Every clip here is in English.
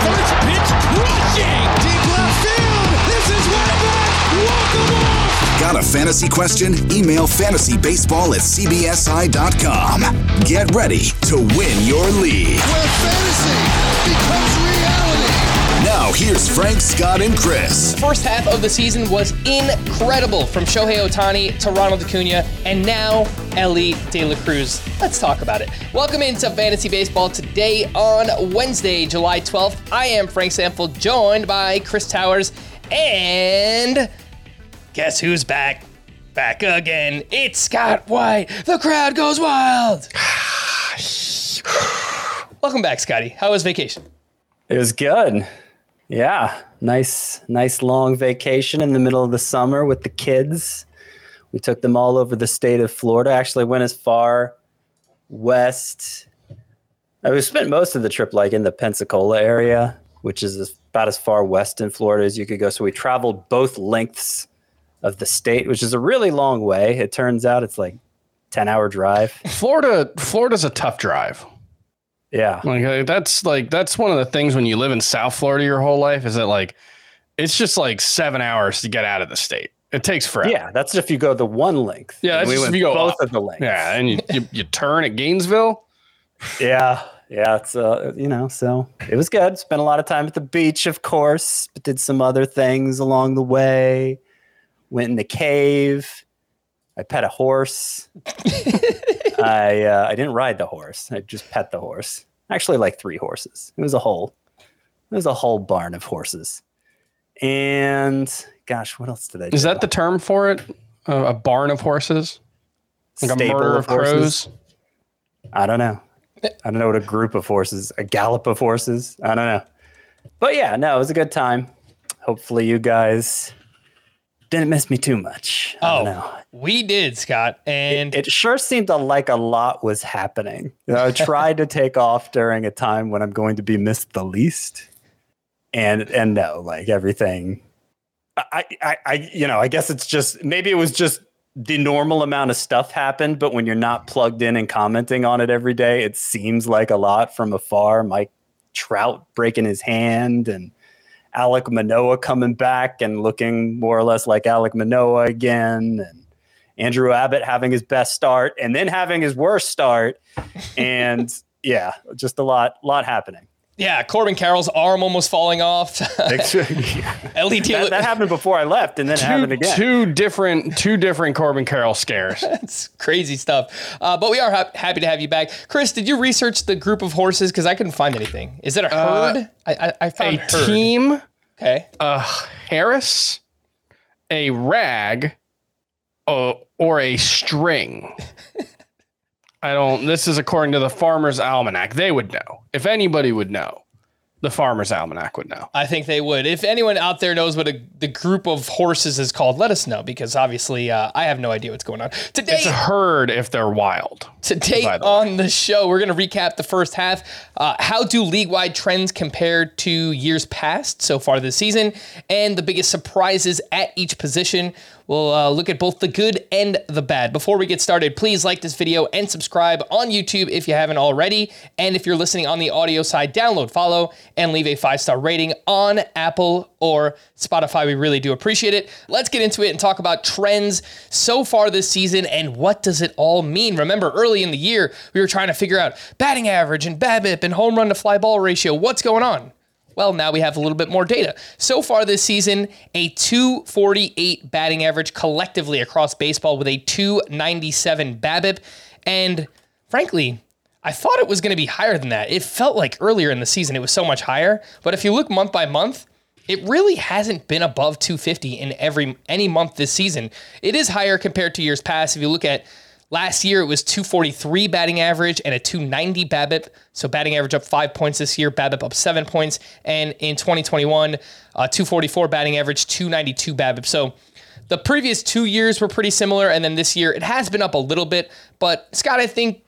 First pitch crushing. Deep left field. This is way back. Walk 'em off. Got a fantasy question? Email fantasybaseball at cbsi.com. Get ready to win your league. Where fantasy becomes reality. Now, here's Frank, Scott, and Chris. First half of the season was incredible from Shohei Ohtani to Ronald Acuna and now Elly De La Cruz. Let's talk about it. Welcome into Fantasy Baseball today on Wednesday, July 12th. I am Frank Stampfl, joined by Chris Towers, and guess who's back? Back again. It's Scott White. The crowd goes wild. Welcome back, Scotty. How was vacation? It was good. Yeah, nice, nice long vacation in the middle of the summer with the kids. We took them all over the state of Florida. Actually, went as far west. I we spent most of the trip like in the Pensacola area, which is about as far west in Florida as you could go. So we traveled both lengths of the state, which is a really long way. It turns out it's like ten hour drive. Florida, Florida's a tough drive. Yeah, Like uh, that's like that's one of the things when you live in South Florida your whole life is that like it's just like seven hours to get out of the state. It takes forever. yeah. That's if you go the one length. Yeah, that's we if you go both up. of the lengths. yeah, and you, you you turn at Gainesville. Yeah, yeah, it's uh, you know, so it was good. Spent a lot of time at the beach, of course, but did some other things along the way. Went in the cave. I pet a horse. I uh, I didn't ride the horse. I just pet the horse. Actually, like three horses. It was a whole. It was a whole barn of horses. And gosh, what else did I? Do? Is that the term for it? Uh, a barn of horses, like a Stable murder of horses? crows. I don't know. I don't know what a group of horses, a gallop of horses. I don't know. But yeah, no, it was a good time. Hopefully, you guys didn't miss me too much. Oh, we did, Scott. And It sure seemed like a lot was happening. You know, I tried to take off during a time when I'm going to be missed the least, and and no, like everything. I, I, I, you know, I guess it's just maybe it was just the normal amount of stuff happened, but when you're not plugged in and commenting on it every day, it seems like a lot from afar. Mike Trout breaking his hand and Alek Manoah coming back and looking more or less like Alek Manoah again, and Andrew Abbott having his best start and then having his worst start, and yeah, just a lot, lot happening. Yeah, Corbin Carroll's arm almost falling off. Ellie that, that happened before I left, and then it happened again. two different, two different Corbin Carroll scares. It's crazy stuff. Uh, but we are hap- happy to have you back. Chris, did you research the group of horses? Because I couldn't find anything. Is it a herd? I found herd. team, Okay. a Harris, a rag, uh, or a string. I don't. This is according to the Farmer's Almanac. They would know if anybody would know. the Farmer's Almanac would know. I think they would. If anyone out there knows what a, the group of horses is called, let us know because obviously uh, I have no idea what's going on. Today, It's a herd if they're wild. Today the way. on the show, we're going to recap the first half. Uh, how do league wide trends compare to years past so far this season? And the biggest surprises at each position. We'll uh, look at both the good and the bad. Before we get started, please like this video and subscribe on YouTube if you haven't already. And if you're listening on the audio side, download, follow, and leave a five star rating on Apple or Spotify. We really do appreciate it. Let's get into it and talk about trends so far this season and what does it all mean. Remember, early in the year, we were trying to figure out batting average and BABIP and home run to fly ball ratio. What's going on? Well, now we have a little bit more data. So far this season, a 248 batting average collectively across baseball with a 297 BABIP. And frankly, I thought it was going to be higher than that. It felt like earlier in the season it was so much higher. But if you look month by month, it really hasn't been above 250 in every any month this season. It is higher compared to years past. If you look at last year, it was 243 batting average and a 290 BABIP. So batting average up five points this year, BABIP up seven points, and in 2021, uh, 244 batting average, 292 BABIP. So the previous two years were pretty similar, and then this year it has been up a little bit. But Scott, I think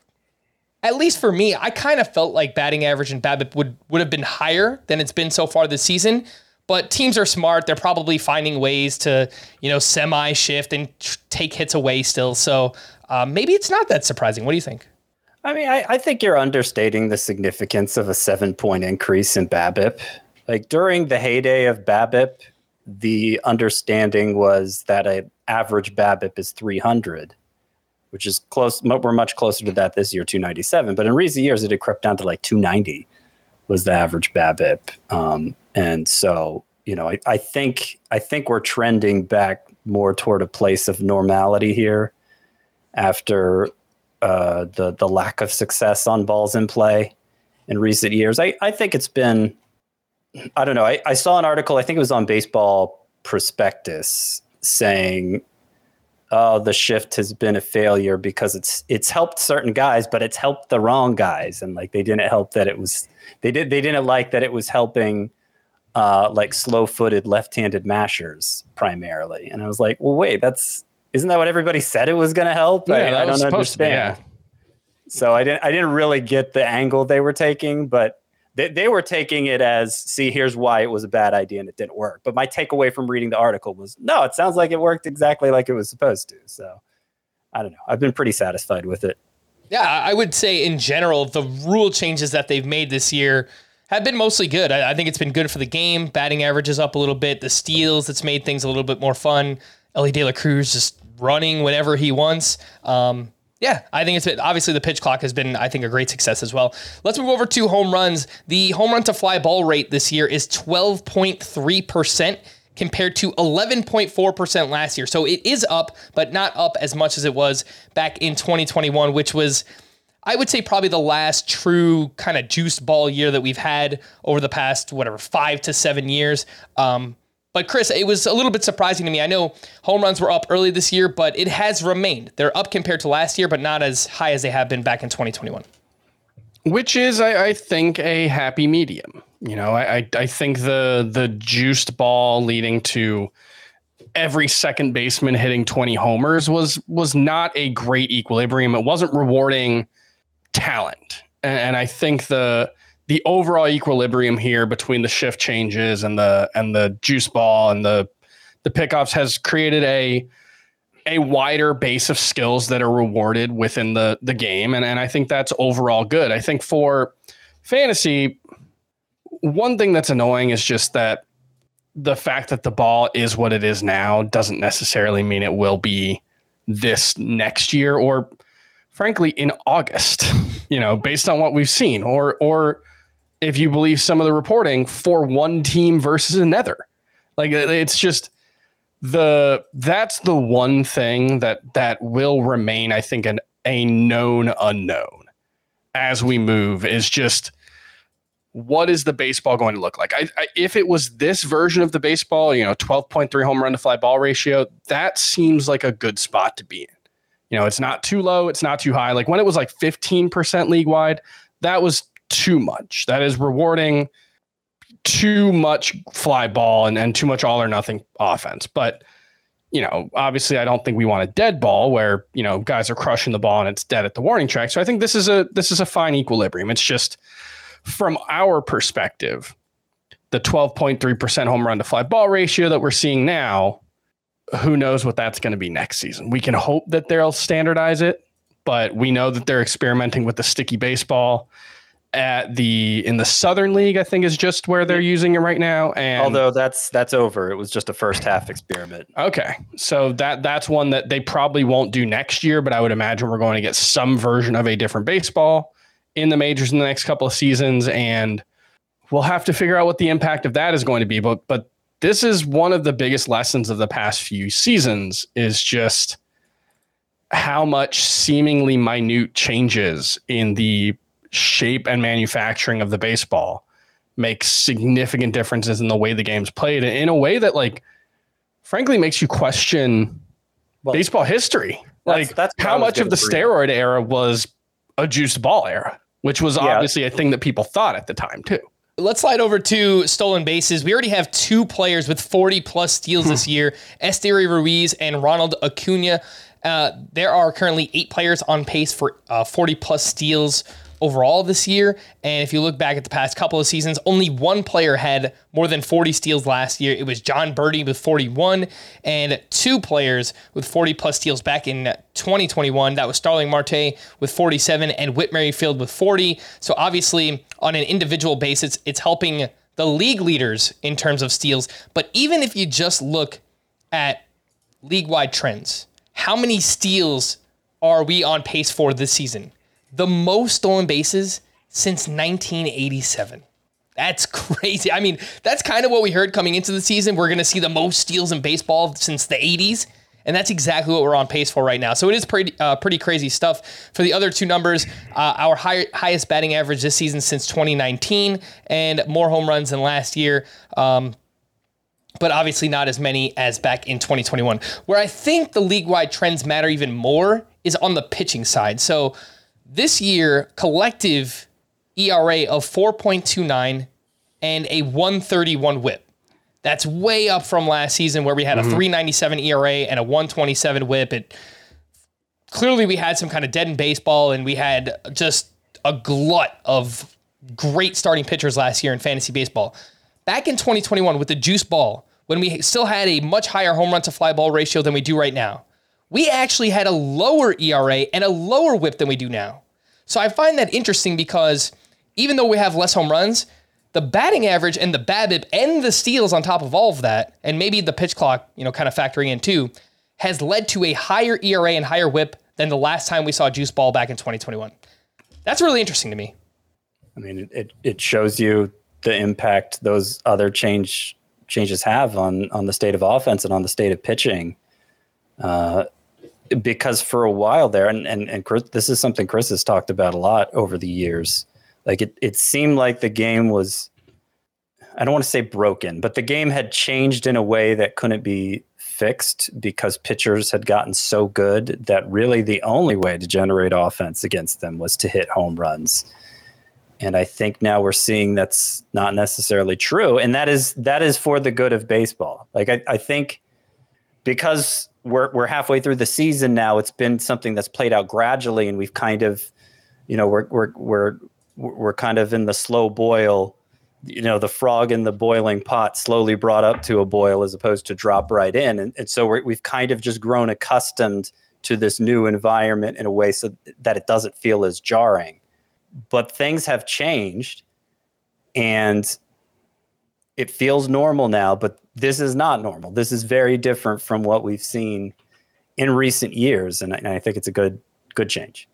at least for me, I kind of felt like batting average and BABIP would would have been higher than it's been so far this season. But teams are smart; they're probably finding ways to you know semi shift and tr- take hits away still. So uh, maybe it's not that surprising. What do you think? I mean, I, I think you're understating the significance of a seven point increase in BABIP. Like during the heyday of BABIP, the understanding was that an average BABIP is 300, which is close. We're much closer to that this year, 297. But in recent years, it had crept down to like 290 was the average BABIP. Um, and so, you know, I, I think I think we're trending back more toward a place of normality here after uh, the the lack of success on balls in play in recent years. I, I think it's been I don't know. I, I saw an article, I think it was on baseball prospectus saying oh the shift has been a failure because it's it's helped certain guys, but it's helped the wrong guys. And like they didn't help that it was they did they didn't like that it was helping uh, like slow footed left handed mashers primarily. And I was like, well wait, that's isn't that what everybody said it was going to help? I, I don't to be, understand. yeah. So I didn't I didn't really get the angle they were taking, but they, they were taking it as see here's why it was a bad idea and it didn't work. But my takeaway from reading the article was no, it sounds like it worked exactly like it was supposed to. So I don't know. I've been pretty satisfied with it. Yeah, I I would say in general, the rule changes that they've made this year have been mostly good. I, I think it's been good for the game. Batting averages up a little bit. The steals, that's made things a little bit more fun. Elly De La Cruz just running whenever he wants. Um, yeah, I think it's been, obviously the pitch clock has been, I think, a great success as well. Let's move over to home runs. The home run to fly ball rate this year is 12.3% compared to 11.4% last year. So it is up, but not up as much as it was back in 2021, which was, I would say, probably the last true kind of juice ball year that we've had over the past, whatever, five to seven years. Um, but Chris, it was a little bit surprising to me. I know home runs were up early this year, but it has remained. They're up compared to last year, but not as high as they have been back in 2021. which is I, I think a happy medium. You know, I, I I think the the juiced ball leading to every second baseman hitting 20 homers was was not a great equilibrium. It wasn't rewarding talent. And, and I think the the overall equilibrium here between the shift changes and the and the juice ball and the the pickoffs has created a a wider base of skills that are rewarded within the the game and, and I think that's overall good. I think for fantasy one thing that's annoying is just that the fact that the ball is what it is now doesn't necessarily mean it will be this next year or frankly in August, you know, based on what we've seen or or if you believe some of the reporting for one team versus another. Like uh, it's just the that's the one thing that that will remain I think an a known unknown as we move is just what is the baseball going to look like? I, I, if it was this version of the baseball, you know, 12.3 home run to fly ball ratio, that seems like a good spot to be in. You know, it's not too low, it's not too high. Like when it was like 15% league wide, that was too much. That is rewarding too much fly ball and, and too much all or nothing offense. But, you know, obviously I don't think we want a dead ball where, you know, guys are crushing the ball and it's dead at the warning track. So I think this is a this is a fine equilibrium. It's just from our perspective, the 12.3% home run to fly ball ratio that we're seeing now, who knows what that's going to be next season. We can hope that they'll standardize it, but we know that they're experimenting with the sticky baseball at the in the Southern League, I think is just where they're using it right now. And Although that's that's over. It was just a first half experiment. okay, so that that's one that they probably won't do next year, but I would imagine we're going to get some version of a different baseball in the majors in the next couple of seasons, and we'll have to figure out what the impact of that is going to be. But but this is one of the biggest lessons of the past few seasons is just how much seemingly minute changes in the shape and manufacturing of the baseball makes significant differences in the way the game's played in a way that like frankly makes you question Well, baseball history that's- like that's how much of the bring steroid era was a juiced ball era which was Yeah. obviously a thing that people thought at the time too Let's slide over to stolen bases. We already have two players with 40 plus steals this year Esteury Ruiz and Ronald Acuna. Uh, there are currently eight players on pace for uh, 40 plus steals overall this year. And if you look back at the past couple of seasons, only one player had more than 40 steals last year. It was Jon Berti with 41, and two players with 40 plus steals back in 2021. That was Starling Marte with 47 and Whit Merrifield with 40. So obviously, on an individual basis, it's helping the league leaders in terms of steals. But even if you just look at league wide trends, how many steals are we on pace for this season? The most stolen bases since 1987. That's crazy. I mean, that's kind of what we heard coming into the season. We're going to see the most steals in baseball since the 80s. And that's exactly what we're on pace for right now. So it is pretty uh, pretty crazy stuff. For the other two numbers, uh, our high, highest batting average this season since 2019, and more home runs than last year. Um, but obviously not as many as back in 2021. Where I think the league wide trends matter even more is on the pitching side. So this year, collective ERA of 4.29 and a 131 whip. That's way up from last season where we had a mm-hmm. 397 ERA and a 127 whip. It clearly we had some kind of dead in baseball and we had just a glut of great starting pitchers last year in fantasy baseball. Back in 2021 with the juice ball, when we still had a much higher home run to fly ball ratio than we do right now, we actually had a lower ERA and a lower whip than we do now. So I find that interesting because even though we have less home runs, the batting average and the BABIP and the steals on top of all of that, and maybe the pitch clock, you know, kind of factoring in too, has led to a higher ERA and higher whip than the last time we saw juice ball back in 2021. That's really interesting to me. I mean, it, it, shows you the impact those other change changes have on on the state of offense and on the state of pitching. Uh, because for a while there, and and and Chris, this is something Chris has talked about a lot over the years. Like it, it seemed like the game was, I don't want to say broken, but the game had changed in a way that couldn't be fixed because pitchers had gotten so good that really the only way to generate offense against them was to hit home runs. And I think now we're seeing that's not necessarily true. And that is that is for the good of baseball. Like I, I think because we're we're halfway through the season now, it's been something that's played out gradually and we've kind of, you know, we're we're we're we're kind of in the slow boil, you know, the frog in the boiling pot slowly brought up to a boil as opposed to drop right in. And, and so we've kind of just grown accustomed to this new environment in a way so that it doesn't feel as jarring. But things have changed and it feels normal now, but this is not normal. This is very different from what we've seen in recent years. And I, and I think it's a good, good change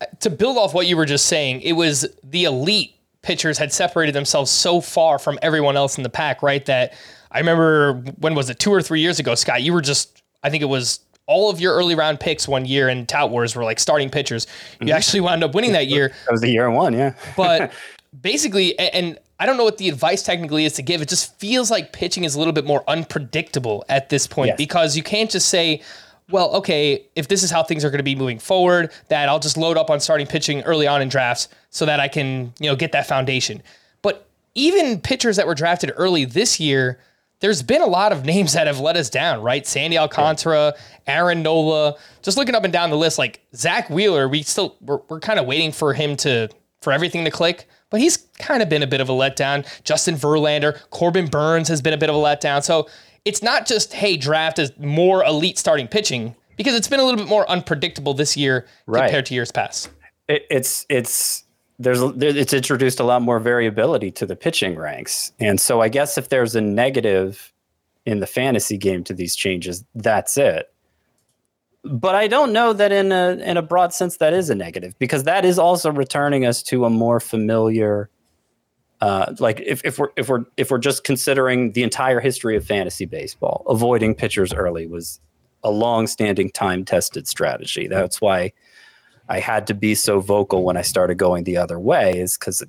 uh, to build off what you were just saying, it was the elite pitchers had separated themselves so far from everyone else in the pack, right? That I remember when was it two or three years ago, Scott? You were just, I think it was all of your early round picks one year in Tout Wars were like starting pitchers. You mm-hmm. actually wound up winning that year. That was the year one, yeah. but basically, and I don't know what the advice technically is to give. It just feels like pitching is a little bit more unpredictable at this point Yes. because you can't just say, well, okay, if this is how things are going to be moving forward, that I'll just load up on starting pitching early on in drafts so that I can, you know, get that foundation. But even pitchers that were drafted early this year, there's been a lot of names that have let us down, right? Sandy Alcantara, Aaron Nola, just looking up and down the list, like Zack Wheeler, we still we're, we're kind of waiting for him to for everything to click, but he's kind of been a bit of a letdown. Justin Verlander, Corbin Burnes has been a bit of a letdown. So it's not just hey draft is more elite starting pitching because it's been a little bit more unpredictable this year Right. compared to years past. it, it's it's there's it's introduced a lot more variability to the pitching ranks, and so I guess if there's a negative in the fantasy game to these changes, that's it. But I don't know that in a in a broad sense that is a negative because that is also returning us to a more familiar. Uh, like if, if we're if we're if we're just considering the entire history of fantasy baseball, avoiding pitchers early was a long-standing time-tested strategy. That's why I had to be so vocal when I started going the other way is because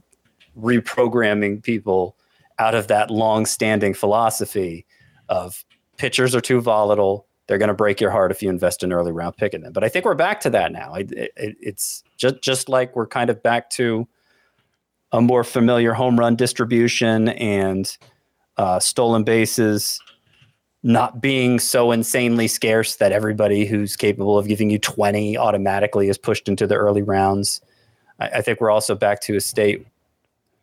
reprogramming people out of that long-standing philosophy of pitchers are too volatile. They're going to break your heart if you invest an early round pick in them. But I think we're back to that now. It, it, it's just just like we're kind of back to a more familiar home run distribution and uh, stolen bases not being so insanely scarce that everybody who's capable of giving you 20 automatically is pushed into the early rounds. I, I think we're also back to a state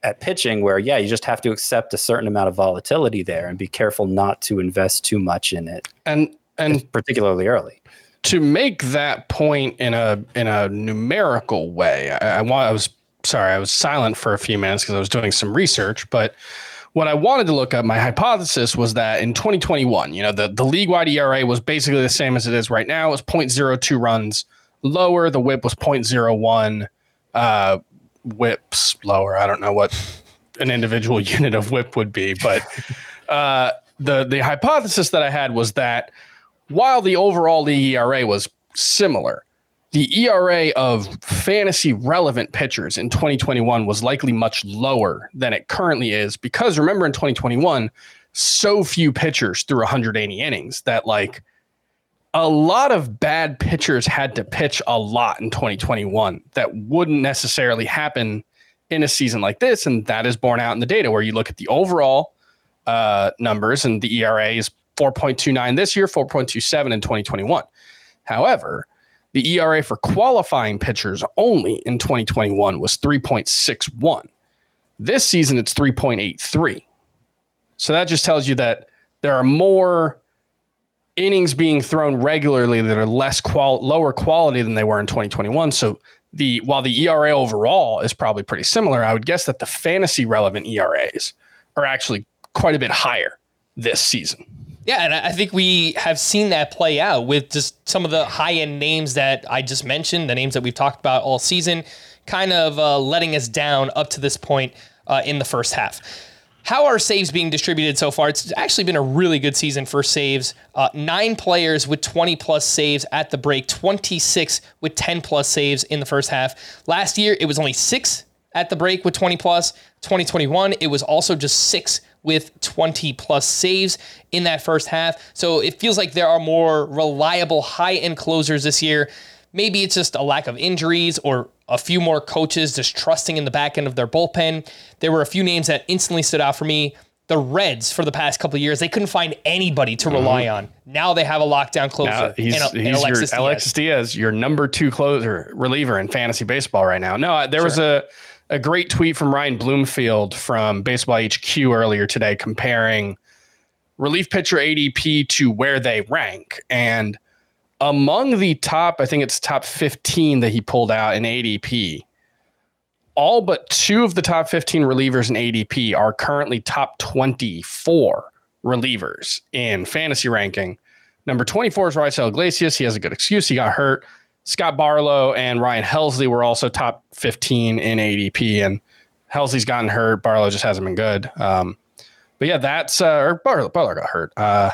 at pitching where, yeah, you just have to accept a certain amount of volatility there and be careful not to invest too much in it, And and particularly early. to make that point in a in a numerical way, I, I want I was sorry, I was silent for a few minutes because I was doing some research, but what I wanted to look up, my hypothesis was that in 2021, you know, the, the league wide ERA was basically the same as it is right now. It was 0.02 runs lower. The whip was 0.01 uh, whips lower. I don't know what an individual unit of whip would be, but uh, the the hypothesis that I had was that while the overall league ERA was similar, the ERA of fantasy relevant pitchers in 2021 was likely much lower than it currently is because remember in 2021, so few pitchers threw 180 innings that like a lot of bad pitchers had to pitch a lot in 2021 that wouldn't necessarily happen in a season like this. And that is borne out in the data where you look at the overall uh, numbers and the ERA is 4.29 this year, 4.27 in 2021. However, the ERA for qualifying pitchers only in 2021 was 3.61. This season, it's 3.83. So that just tells you that there are more innings being thrown regularly that are less qual- lower quality than they were in 2021. So the while the ERA overall is probably pretty similar, I would guess that the fantasy relevant ERAs are actually quite a bit higher this season. Yeah, and I think we have seen that play out with just some of the high end names that I just mentioned, the names that we've talked about all season, kind of uh, letting us down up to this point uh, in the first half. How are saves being distributed so far? It's actually been a really good season for saves. Uh, nine players with 20 plus saves at the break, 26 with 10 plus saves in the first half. Last year, it was only six at the break with 20 plus. 2021, it was also just six with 20 plus saves in that first half. So it feels like there are more reliable high end closers this year. Maybe it's just a lack of injuries or a few more coaches just trusting in the back end of their bullpen. There were a few names that instantly stood out for me. The Reds for the past couple of years, they couldn't find anybody to mm-hmm. rely on. Now they have a lockdown closer. Now he's, in he's Alexis your Diaz. Alexis Diaz, your number two closer reliever in fantasy baseball right now. No, there was a a great tweet from Ryan Bloomfield from Baseball HQ earlier today comparing relief pitcher ADP to where they rank. And among the top, I think it's top 15 that he pulled out in ADP, all but two of the top 15 relievers in ADP are currently top 24 relievers in fantasy ranking. Number 24 is Raisel Iglesias. He has a good excuse. He got hurt. Scott Barlow and Ryan Helsley were also top 15 in ADP, and Helsley's gotten hurt. Barlow just hasn't been good. Um, but yeah, that's uh, or Barlow, Barlow got hurt. Uh,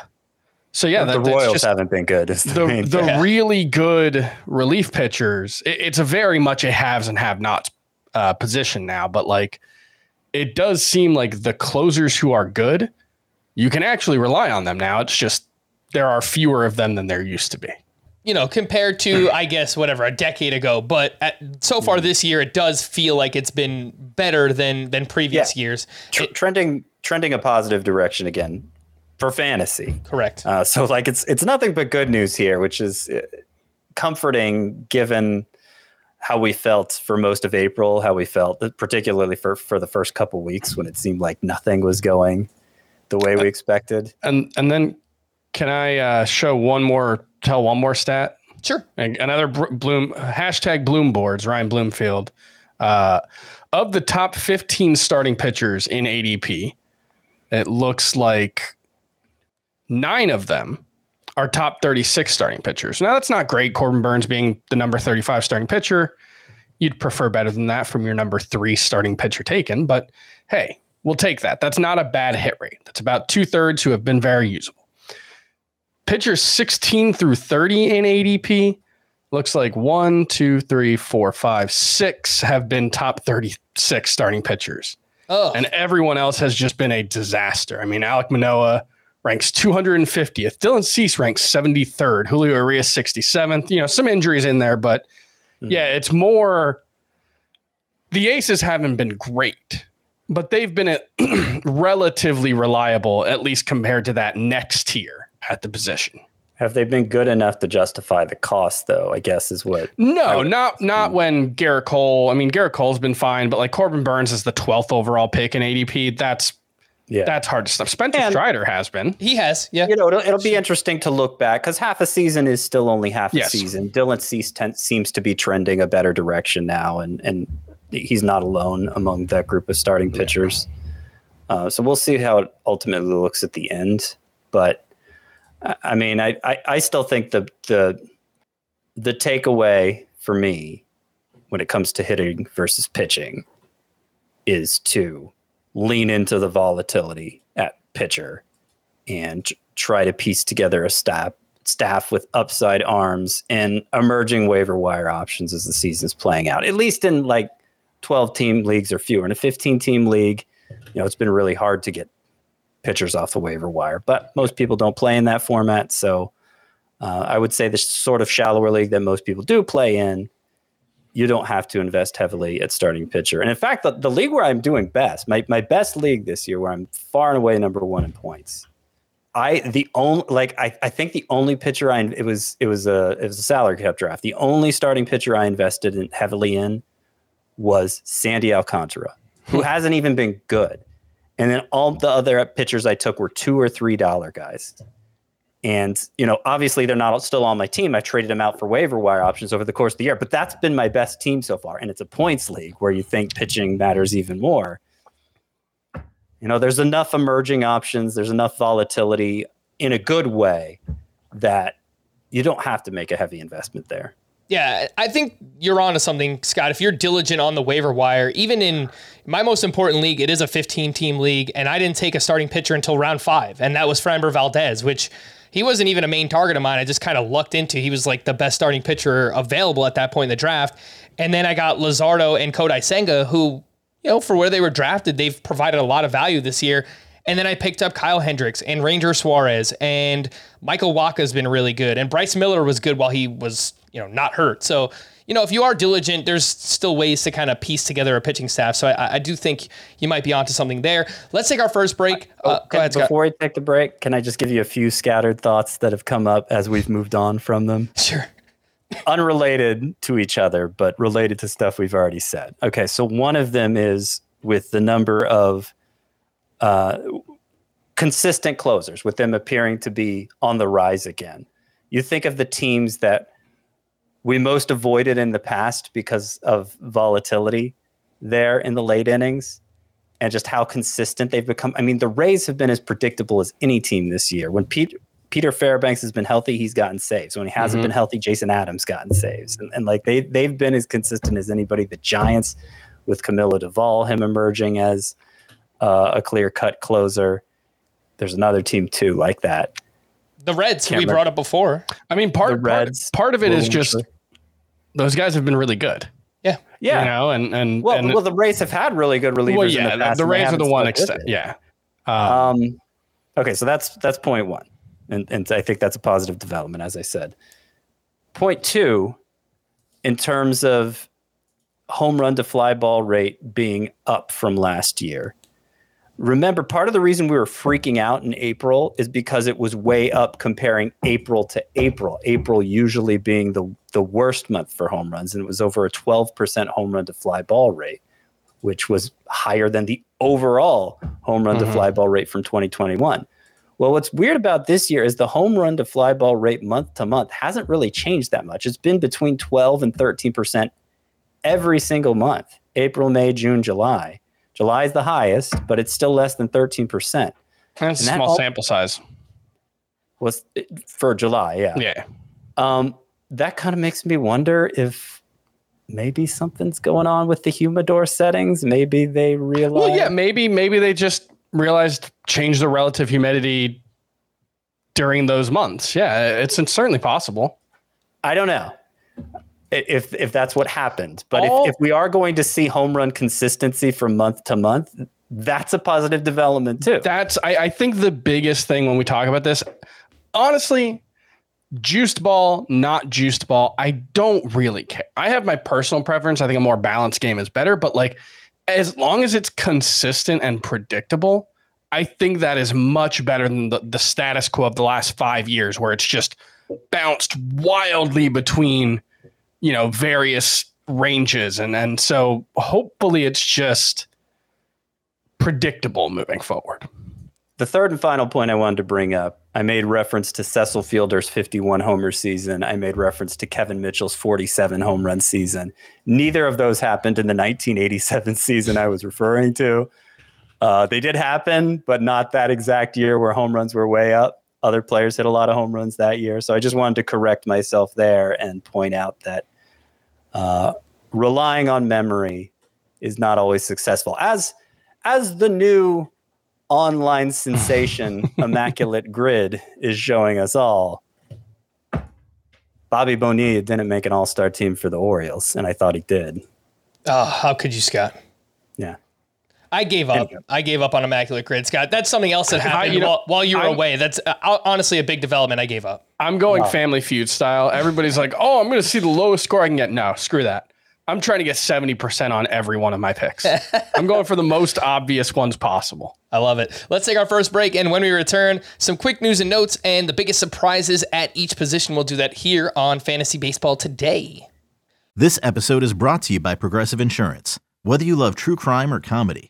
so yeah, the that, that's Royals just haven't been good. is the the the thing. really good relief pitchers. It, it's a very much a haves and have nots uh, position now, but like it does seem like the closers who are good, you can actually rely on them now. It's just there are fewer of them than there used to be. You know, compared to I guess whatever a decade ago, but at, so far this year it does feel like it's been better than than previous Yeah. years. Tr- It- trending trending a positive direction again for fantasy. correct. Uh, so like it's it's nothing but good news here, which is uh, comforting given how we felt for most of April, how we felt particularly for for the first couple weeks when it seemed like nothing was going the way we expected. And and then can I uh, show one more, tell one more stat? sure. Another Bloom hashtag Bloom boards. Ryan Bloomfield. Uh, of the top 15 starting pitchers in ADP, it looks like nine of them are top 36 starting pitchers. Now that's not great. Corbin Burnes being the number 35 starting pitcher, you'd prefer better than that from your number three starting pitcher taken. But hey, we'll take that. That's not a bad hit rate. That's about two thirds who have been very usable. Pitchers 16 through 30 in ADP looks like one, two, three, four, five, six have been top 36 starting pitchers. Oh, And everyone else has just been a disaster. I mean, Alek Manoah ranks 250th. Dylan Cease ranks 73rd. Julio Urias 67th. You know, some injuries in there, but hmm. yeah, it's more. The Aces haven't been great, but they've been a, relatively reliable, at least compared to that next tier at the position. Have they been good enough to justify the cost though? I guess is what No, not not when Gerrit Cole. I mean, Gerrit Cole's been fine, but like Corbin Burnes is the 12th overall pick in ADP. That's yeah. that's hard to stop. Spencer And- Strider has been. he has. Yeah. you know, it'll, it'll be interesting to look back because half a season is still only half Yes. a season. Dylan Cease ten- seems to be trending a better direction now, and and he's not alone among that group of starting pitchers. Uh, so we'll see how it ultimately looks at the end. But I- mean, I, I, I still think the the the takeaway for me when it comes to hitting versus pitching is to lean into the volatility at pitcher and try to piece together a staff staff with upside arms and emerging waiver wire options as the season's playing out. At least in like 12 team leagues or fewer. In a 15 team league, you know, it's been really hard to get pitchers off the waiver wire, but most people don't play in that format. So uh, I would say the sort of shallower league that most people do play in, you don't have to invest heavily at starting pitcher. And in fact, the, the league where I'm doing best, my, my best league this year, where I'm far and away number one in points, I the only like I, I think the only pitcher I it was it was a it was a salary cap draft. The only starting pitcher I invested in heavily in was Sandy Alcantara, who hasn't even been good. And then all the other pitchers I took were two or three dollar guys. And you know, obviously they're not still on my team. I traded them out for waiver wire options over the course of the year, but that's been my best team so far. And it's a points league where you think pitching matters even more. You know, there's enough emerging options, there's enough volatility in a good way that you don't have to make a heavy investment there. Yeah, I think you're onto something, Scott. If you're diligent on the waiver wire, even in my most important league, it is a 15 team league, and I didn't take a starting pitcher until round five, and that was Framber Valdez, which he wasn't even a main target of mine. I just kind of lucked into. He was like the best starting pitcher available at that point in the draft, and then I got Luzardo and Kodai Senga, who, you know, for where they were drafted, they've provided a lot of value this year. And then I picked up Kyle Hendricks and Ranger Suarez and Michael Wacha's been really good. And Bryce Miller was good while he was, you know, not hurt. So, you know, if you are diligent, there's still ways to kind of piece together a pitching staff. So I, I do think you might be onto something there. Let's take our first break. Uh, go ahead. Before we take the break, can I just give you a few scattered thoughts that have come up as we've moved on from them? Sure. Unrelated to each other, but related to stuff we've already said. Okay, so one of them is with the number of uh, consistent closers, with them appearing to be on the rise again. You think of the teams that we most avoided in the past because of volatility there in the late innings and just how consistent they've become. I mean, the Rays have been as predictable as any team this year. When Pete, Peter Fairbanks has been healthy, he's gotten saves. When he hasn't been healthy, Jason Adam's gotten saves. And, and like they they've been as consistent as anybody. The Giants with Camilo Doval, him emerging as uh, a clear cut closer. There's another team too like that. The Reds, who we remember. brought up before. I mean, part The part, Reds part of it is just improve. those guys have been really good. Yeah. Yeah. You know, and and well, and, well, the Rays have had really good relievers. well, yeah, the, the Rays are the one extent. Yeah. Uh, Um, okay, so that's that's point one, and and I think that's a positive development, as I said. point two, in terms of home run to fly ball rate being up from last year. Remember, part of the reason we were freaking out in April is because it was way up comparing April to April. April usually being the, the worst month for home runs, and it was over a 12% home run to fly ball rate, which was higher than the overall home run to mm-hmm. fly ball rate from 2021. Well, what's weird about this year is the home run to fly ball rate month to month hasn't really changed that much. It's been between 12 and 13% every single month April, May, June, July. July is the highest, but it's still less than 13%. That's a that small all- sample size. Was for July, yeah. Yeah. Um, that kind of makes me wonder if maybe something's going on with the humidor settings. Maybe they realize. Well, yeah, maybe maybe they just realized change the relative humidity during those months. Yeah, it's, it's certainly possible. I don't know if if that's what happened. But All- if, if we are going to see home run consistency from month to month, that's a positive development too. That's I, I think the biggest thing when we talk about this. Honestly, juiced ball, not juiced ball. I don't really care. I have my personal preference. I think a more balanced game is better, but like as long as it's consistent and predictable, I think that is much better than the, the status quo of the last five years where it's just bounced wildly between, you know, various ranges. And and so hopefully it's just predictable moving forward. The third and final point I wanted to bring up, I made reference to Cecil Fielder's 51 homer season. I made reference to Kevin Mitchell's 47 home run season. Neither of those happened in the 1987 season I was referring to. Uh, they did happen, but not that exact year where home runs were way up. Other players hit a lot of home runs that year. So I just wanted to correct myself there and point out that uh, relying on memory is not always successful. As as the new online sensation immaculate grid is showing us all bobby bonilla didn't make an all-star team for the orioles and i thought he did Oh, how could you, Scott? Yeah I gave up. I gave up on Immaculate Grid, Scott. That's something else that happened you know, while, while you were I'm- away. That's uh, honestly a big development. I gave up. I'm going Family Feud style. Everybody's like, "Oh, I'm going to see the lowest score I can get." No, screw that. I'm trying to get 70% on every one of my picks. I'm going for the most obvious ones possible. I love it. Let's take our first break, and when we return, some quick news and notes and the biggest surprises at each position. We'll do that here on Fantasy Baseball today. This episode is brought to you by Progressive Insurance. Whether you love true crime or comedy,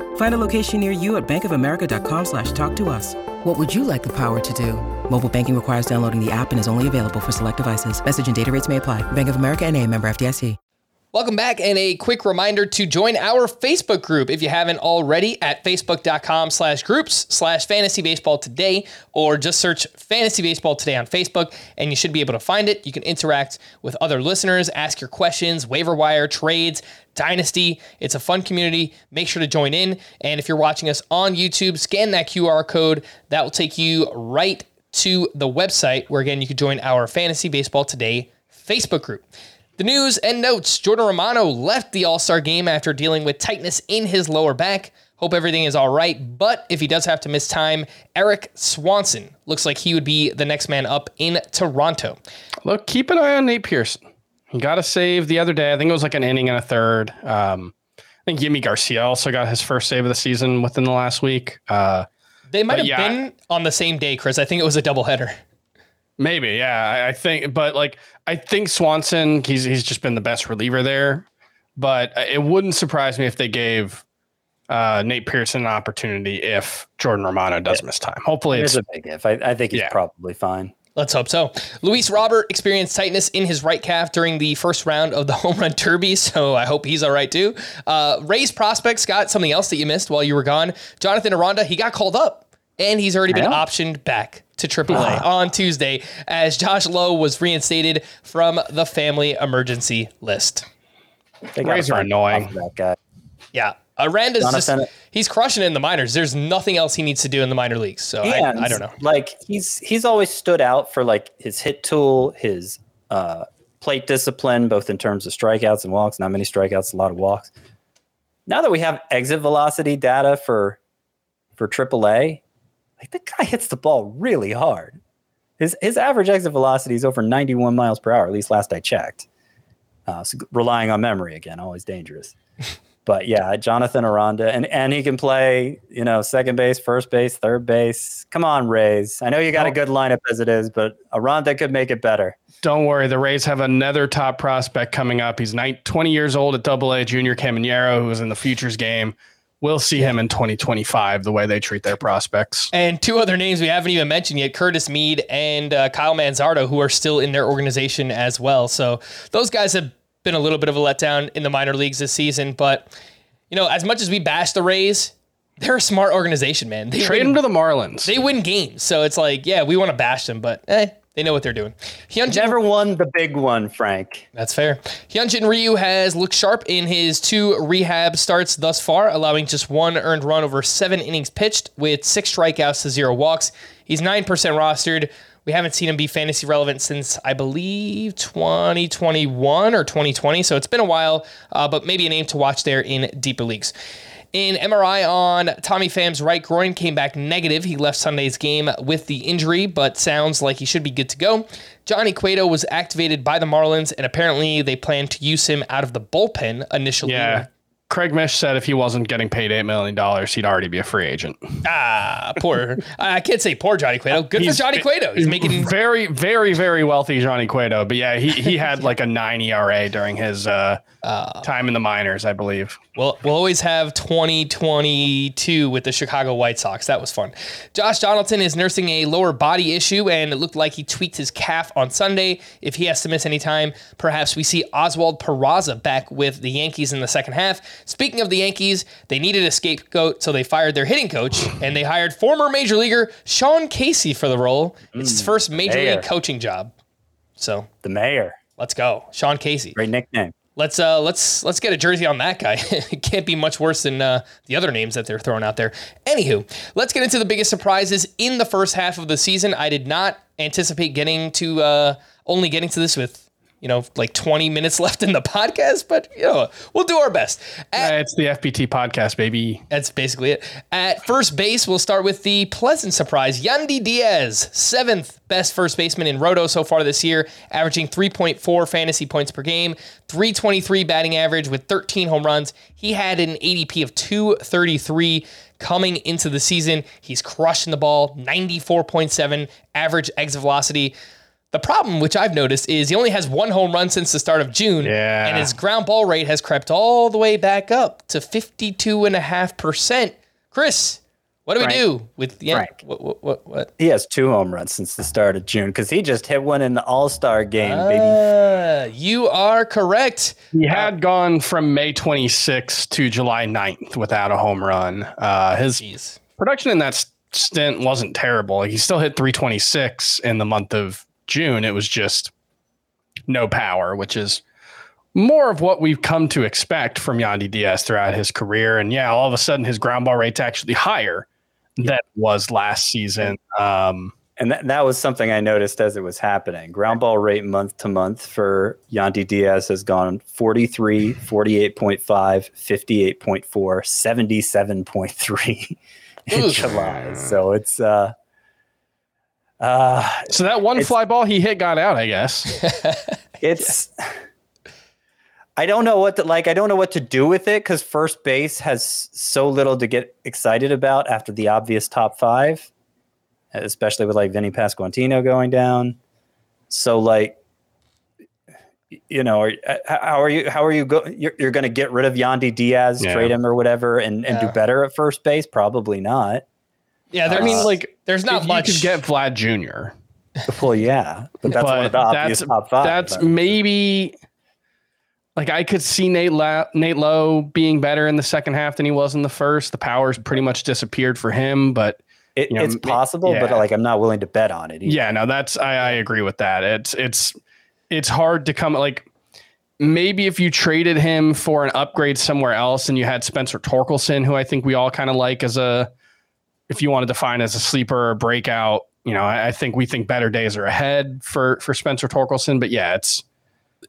Find a location near you at bankofamerica.com slash talk to us. What would you like the power to do? Mobile banking requires downloading the app and is only available for select devices. Message and data rates may apply. Bank of America and a member FDIC. Welcome back, and a quick reminder to join our Facebook group if you haven't already at facebook.com slash groups slash fantasy baseball today, or just search fantasy baseball today on Facebook, and you should be able to find it. You can interact with other listeners, ask your questions, waiver wire, trades, dynasty. It's a fun community. Make sure to join in. And if you're watching us on YouTube, scan that QR code. That will take you right to the website where, again, you can join our Fantasy Baseball Today Facebook group. The news and notes Jordan Romano left the All Star game after dealing with tightness in his lower back. Hope everything is all right, but if he does have to miss time, Erik Swanson looks like he would be the next man up in Toronto. Look, keep an eye on Nate Pearson. He got a save the other day. I think it was like an inning and a third. Um, I think Yimi Garcia also got his first save of the season within the last week. Uh, They might have yeah. been on the same day, Chris. I think it was a doubleheader. Maybe, yeah. I, I think, but like, I think Swanson, he's he's just been the best reliever there. But uh, it wouldn't surprise me if they gave uh, Nate Pearson an opportunity if Jordan Romano does miss time. Hopefully, It's it's a big if. I, I think he's Yeah. probably fine. Let's hope so. Luis Robert experienced tightness in his right calf during the first round of the home run derby, so I hope he's all right too. Uh, Rays prospects got something else that you missed while you were gone. Jonathan Aranda, he got called up, and he's already been optioned back to AAA on Tuesday as Josh Lowe was reinstated from the family emergency list. They gotta Rays are annoying. That guy. Yeah. Aranda's just he's crushing in the minors. There's nothing else he needs to do in the minor leagues. So I, I don't know. Like he's he's always stood out for like his hit tool, his uh, plate discipline, both in terms of strikeouts and walks. Not many strikeouts, a lot of walks. Now that we have exit velocity data for for AAA, like the guy hits the ball really hard. His his average exit velocity is over 91 miles per hour. At least last I checked. Uh, so relying on memory again, always dangerous. But yeah, Jonathan Aranda, and and he can play, you know, second base, first base, third base. Come on, Rays. I know you got a good lineup as it is, but Aranda could make it better. Don't worry, the Rays have another top prospect coming up. He's nine, 20 years old at Double A, Junior Caminero, who is in the futures game. We'll see him in 2025. The way they treat their prospects. And two other names we haven't even mentioned yet Curtis Mead and uh, Kyle Manzardo, who are still in their organization as well. So those guys have been a little bit of a letdown in the minor leagues this season. But, you know, as much as we bash the Rays, they're a smart organization, man. They Trade win, him to the Marlins. they win games. So it's like, yeah, we want to bash them, but eh, they know what they're doing. Hyunjin, Never won the big one, Frank. that's fair. Hyunjin Ryu has looked sharp in his two rehab starts thus far, allowing just one earned run over seven innings pitched with six strikeouts to zero walks. He's 9% rostered. We haven't seen him be fantasy relevant since, I believe, 2021 or 2020. So it's been a while, uh, but maybe a name to watch there in deeper leagues. In MRI on Tommy Pham's right groin came back negative. He left Sunday's game with the injury, but sounds like he should be good to go. Johnny Cueto was activated by the Marlins, and apparently they plan to use him out of the bullpen initially. yeah. Craig Mish said if he wasn't getting paid $8 million, he'd already be a free agent. Ah, poor. I can't say poor Johnny Cueto. Good for Johnny Cueto. He's making. very, very, very wealthy Johnny Cueto. But yeah, he, he had like a nine ERA during his uh, time in the minors, I believe. We'll, we'll always have 2022 with the Chicago White Sox. That was fun. Josh Donaldson is nursing a lower body issue, and it looked like he tweaked his calf on Sunday. If he has to miss any time, perhaps we see Oswald Peraza back with the Yankees in the second half. Speaking of the Yankees, they needed a scapegoat, so they fired their hitting coach, and they hired former major leaguer Sean Casey for the role. It's his first major mayor. league coaching job. So The mayor. let's go, Sean Casey. Great nickname. Let's uh let's let's get a jersey on that guy. it can't be much worse than uh, the other names that they're throwing out there. Anywho, let's get into the biggest surprises in the first half of the season. I did not anticipate getting to uh only getting to this with you know like 20 minutes left in the podcast, but you know we'll do our best. At Uh, it's the FBT podcast, baby. that's basically it. At first base, we'll start with the pleasant surprise. Yandy Diaz, seventh best first baseman in Roto so far this year, averaging 3.4 fantasy points per game, 323 batting average with 13 home runs. He had an ADP of 233 coming into the season. He's crushing the ball, 94.7 average exit velocity. The problem, which I've noticed, is he only has one home run since the start of June, Yeah. and his ground ball rate has crept all the way back up to 52.5%. Chris, what do we do with yeah? Frank. What, what, what, what? He has two home runs since the start of June because he just hit one in the All Star game, baby. Uh, you are correct. He had gone from May 26th to July 9th without a home run. Uh, his Jeez. production in that s- stint wasn't terrible. He still hit 326 in the month of June. It was just no power, which is more of what we've come to expect from Yandy Diaz throughout his career. And yeah, all of a sudden his ground ball rate's actually higher than it was last season. Um, And that, that was something I noticed as it was happening. Ground ball rate month to month for Yandy Diaz has gone 43, 48.5, 58.4, 77.3 in July. So it's uh uh so that one fly ball he hit got out, I guess. it's I don't know what to like. I don't know what to do with it because first base has so little to get excited about after the obvious top five, especially with like Vinny Pasquantino going down. So like, you know, are, uh, how are you? How are you go? You're, you're going to get rid of Yandy Diaz, Yeah. trade him or whatever, and, and Yeah. do better at first base? Probably not. Yeah, I mean, uh, like, there's not if much. You could get Vlad Jr. Well, yeah, but that's one of the obvious that's, top five. That's but- maybe like I could see Nate La- Nate Lowe being better in the second half than he was in the first. The power's pretty much disappeared for him, but It, you know, it's ma- possible, but yeah. like I'm not willing to bet on it. either. yeah, no, that's I, I agree with that. It's it's it's hard to come like maybe if you traded him for an upgrade somewhere else and you had Spencer Torkelson, who I think we all kind of like as a if you want to define as a sleeper or breakout, you know, I, I think we think better days are ahead for for Spencer Torkelson. But yeah, it's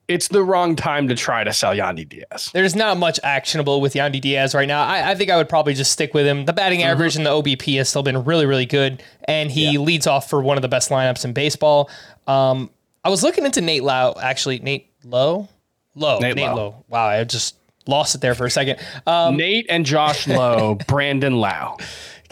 it's the wrong time to try to sell Yandy Diaz. There's not much actionable with Yandy Diaz right now. I, I think I would probably just stick with him. The batting Mm-hmm. average and the OBP has still been really, really good, and he leads off for one of the best lineups in baseball. Um, I was looking into Nate Lowe, actually, Nate Lowe, Lowe, Nate Nate, Lowe. Lowe. Wow, I just lost it there for a second. Um, Nate and Josh Lowe, Brandon Lowe.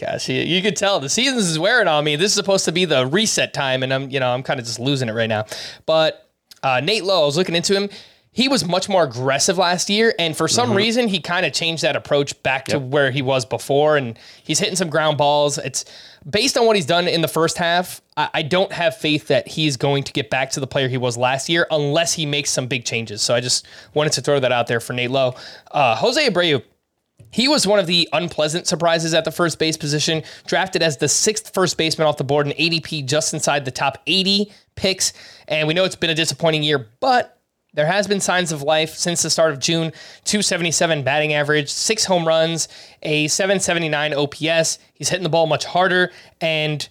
Gosh, you, you could tell the seasons is wearing on me. This is supposed to be the reset time, and I'm, you know, I'm kind of just losing it right now. But uh, Nate Lowe, I was looking into him. He was much more aggressive last year, and for some reason, he kind of changed that approach back to where he was before. And he's hitting some ground balls. It's based on what he's done in the first half. I, I don't have faith that he's going to get back to the player he was last year unless he makes some big changes. So I just wanted to throw that out there for Nate Lowe. Uh, Jose Abreu, he was one of the unpleasant surprises at the first base position, drafted as the sixth first baseman off the board in ADP just inside the top 80 picks. And we know it's been a disappointing year, but there has been signs of life since the start of June. 277 batting average, six home runs, a 779 OPS. He's hitting the ball much harder. And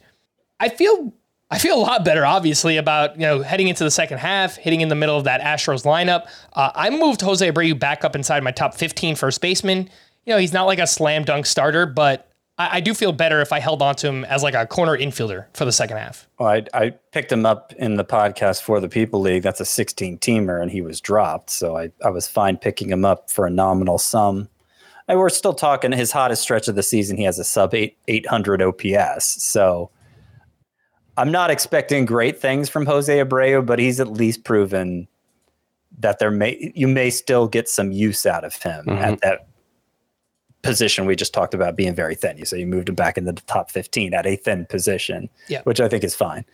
I feel I feel a lot better, obviously, about you know heading into the second half, hitting in the middle of that Astros lineup. Uh, I moved Jose Abreu back up inside my top 15 first baseman. You know, he's not like a slam dunk starter, but I, I do feel better if I held on to him as like a corner infielder for the second half. Well, I, I picked him up in the podcast for the People League. That's a 16 teamer, and he was dropped. So I, I was fine picking him up for a nominal sum. And we're still talking his hottest stretch of the season. He has a sub eight, 800 OPS. So I'm not expecting great things from Jose Abreu, but he's at least proven that there may you may still get some use out of him at mm-hmm. that position we just talked about being very thin. You so you moved him back into the top 15 at a thin position, Yeah. which I think is fine.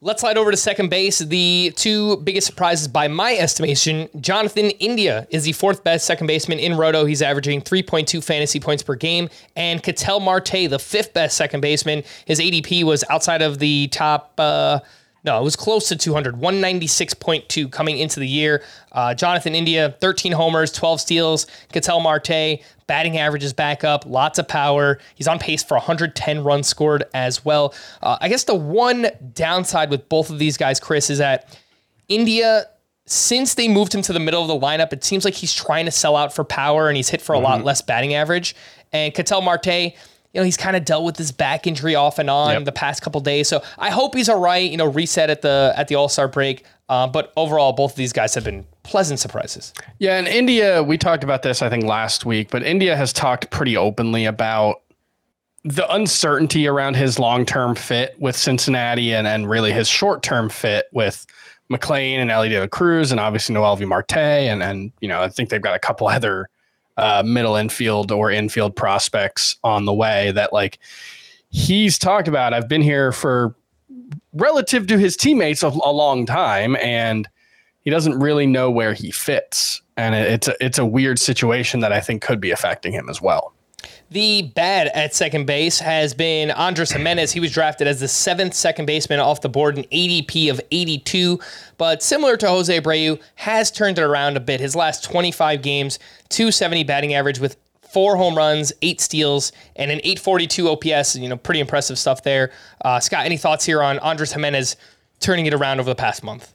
Let's slide over to second base. The two biggest surprises by my estimation Jonathan India is the fourth best second baseman in Roto. He's averaging 3.2 fantasy points per game. And Ketel Marte, the fifth best second baseman, his ADP was outside of the top. Uh, no, it was close to 200, 196.2 coming into the year. Uh, Jonathan India, 13 homers, 12 steals. Ketel Marte, batting average is back up, lots of power. He's on pace for 110 runs scored as well. Uh, I guess the one downside with both of these guys, Chris, is that India, since they moved him to the middle of the lineup, it seems like he's trying to sell out for power and he's hit for a lot less batting average. And Ketel Marte, you know, he's kind of dealt with this back injury off and on Yep. the past couple days. So I hope he's all right, you know, reset at the at the All-Star break. Uh, but overall, both of these guys have been pleasant surprises. Yeah, and India, we talked about this, I think, last week, but India has talked pretty openly about the uncertainty around his long term fit with Cincinnati and, and really his short term fit with McLain and Elly De La Cruz and obviously Noelvi Marte. And, and, you know, I think they've got a couple other uh, middle infield or infield prospects on the way that, like, he's talked about. I've been here for relative to his teammates a, a long time. And, he doesn't really know where he fits, and it- it's a, it's a weird situation that I think could be affecting him as well. The bad at second base has been Andrés Giménez. He was drafted as the seventh second baseman off the board, an ADP of 82. But similar to Jose Abreu, has turned it around a bit. His last 25 games, 270 batting average with four home runs, eight steals, and an 842 OPS. You know, pretty impressive stuff there. Uh, Scott, any thoughts here on Andrés Giménez turning it around over the past month?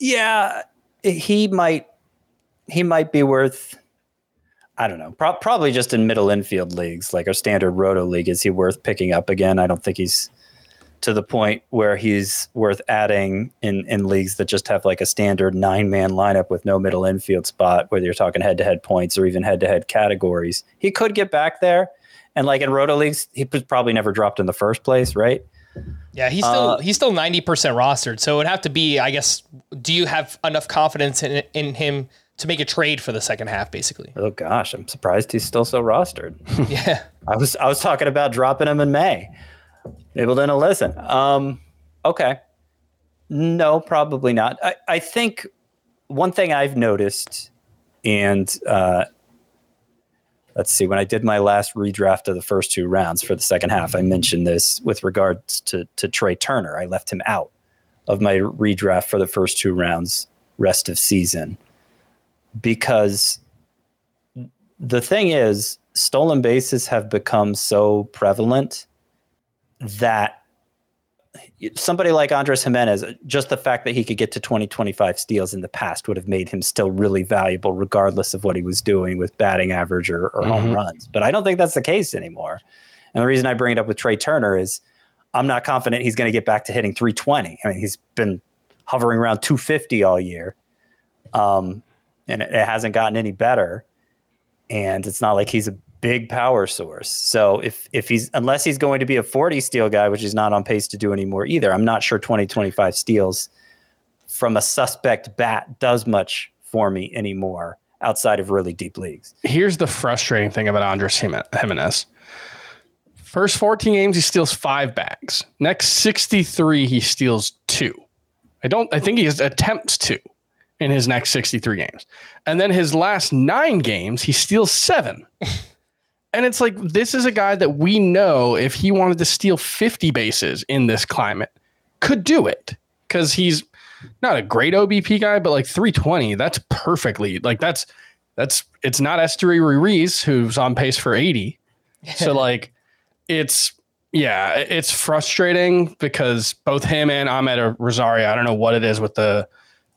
Yeah, he might he might be worth I don't know. Pro- probably just in middle infield leagues, like our standard roto league, is he worth picking up again? I don't think he's to the point where he's worth adding in in leagues that just have like a standard nine man lineup with no middle infield spot, whether you're talking head to head points or even head to head categories. He could get back there, and like in roto leagues, he was probably never dropped in the first place, right? Yeah, he's still uh, he's still ninety percent rostered. So it would have to be, I guess. Do you have enough confidence in in him to make a trade for the second half, basically? Oh gosh, I'm surprised he's still so rostered. Yeah. I was I was talking about dropping him in May. People didn't listen. Um, okay. No, probably not. I, I think one thing I've noticed, and uh, let's see, when I did my last redraft of the first two rounds for the second half, I mentioned this with regards to to Trea Turner. I left him out of my redraft for the first two rounds, rest of season, because the thing is, stolen bases have become so prevalent that somebody like Andrés Giménez, just the fact that he could get to 20, 25 steals in the past would have made him still really valuable, regardless of what he was doing with batting average or, or home runs. But I don't think that's the case anymore. And the reason I bring it up with Trea Turner is I'm not confident he's going to get back to hitting 320. I mean, he's been hovering around 250 all year. Um, and it, hasn't gotten any better. And it's not like he's a big power source. So if if he's unless he's going to be a 40 steal guy, which he's not on pace to do anymore either, I'm not sure 20, 25 steals from a suspect bat does much for me anymore outside of really deep leagues. Here's the frustrating thing about Andrés Giménez. First 14 games, he steals five bags. Next 63, he steals two. I don't. I think he attempts two in his next 63 games, and then his last nine games, he steals seven. and it's like this is a guy that we know if he wanted to steal 50 bases in this climate, could do it because he's not a great OBP guy, but like 320, that's perfectly like that's that's it's not Esteury Ruiz who's on pace for 80. So like it's yeah, it's frustrating because both him and Amed Rosario, I don't know what it is with the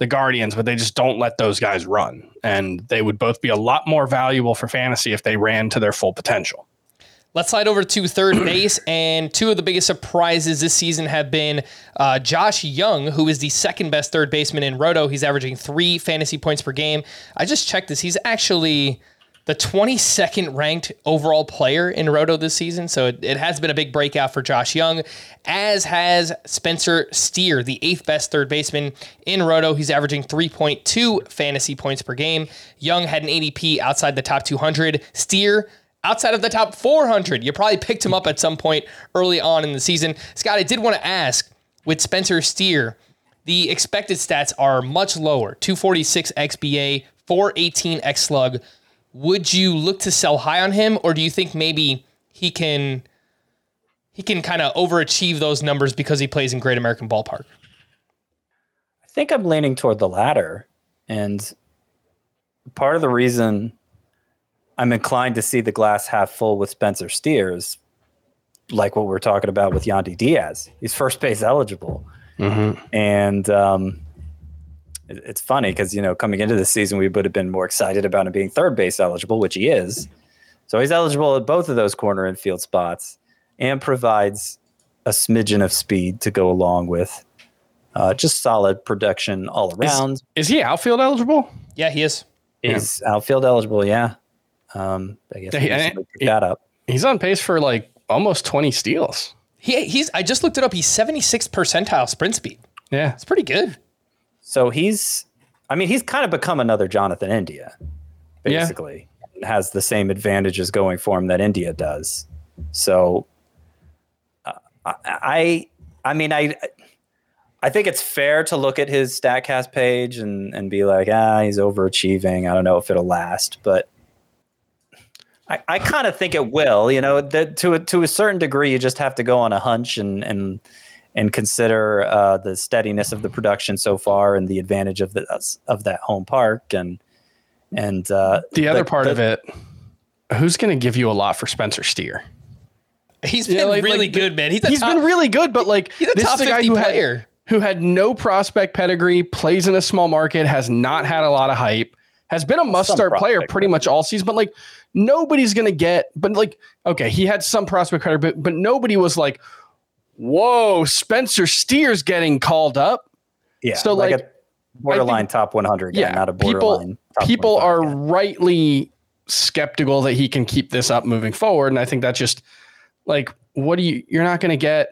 the Guardians, but they just don't let those guys run. And they would both be a lot more valuable for fantasy if they ran to their full potential. Let's slide over to third base, and two of the biggest surprises this season have been uh, Josh Jung, who is the second best third baseman in Roto. He's averaging three fantasy points per game. I just checked this; he's actually the 22nd ranked overall player in Roto this season. So it, it, has been a big breakout for Josh Jung, as has Spencer Steer, the eighth best third baseman in Roto. He's averaging 3.2 fantasy points per game. Jung had an ADP outside the top 200. Steer, outside of the top 400. You probably picked him up at some point early on in the season. Scott, I did want to ask with Spencer Steer, the expected stats are much lower 246 XBA, 418 X slug would you look to sell high on him or do you think maybe he can he can kind of overachieve those numbers because he plays in Great American Ballpark? I think I'm leaning toward the latter and part of the reason I'm inclined to see the glass half full with Spencer Steers like what we're talking about with Yandy Diaz. He's first base eligible. Mm-hmm. And um, it's funny because you know coming into the season we would have been more excited about him being third base eligible, which he is. So he's eligible at both of those corner infield spots, and provides a smidgen of speed to go along with uh, just solid production all around. Is, is, he outfield eligible? Yeah, he is. He's yeah. outfield eligible. Yeah. Um, I guess he, I, he, that up. He's on pace for like almost twenty steals. He, he's. I just looked it up. He's seventy six percentile sprint speed. Yeah, it's pretty good. So he's, I mean, he's kind of become another Jonathan India, basically. Yeah. Has the same advantages going for him that India does. So, uh, I, I mean, I, I think it's fair to look at his Statcast page and and be like, ah, he's overachieving. I don't know if it'll last, but I, I kind of think it will. You know, that to a, to a certain degree, you just have to go on a hunch and and and consider uh, the steadiness of the production so far and the advantage of the of that home park and and uh, the other the, part the, of it. Who's going to give you a lot for Spencer Steer? He's been like, really like, good, man. He's, he's top, been really good, but like he's a this top is a guy who player. had who had no prospect pedigree, plays in a small market, has not had a lot of hype, has been a must start player pretty much all season, but like nobody's going to get. But like, okay, he had some prospect pedigree, but, but nobody was like whoa, Spencer Steer's getting called up. Yeah. So like, like a borderline think, top 100 guy, yeah, not a borderline. People, people are guy. rightly skeptical that he can keep this up moving forward. And I think that's just like, what do you, you're not going to get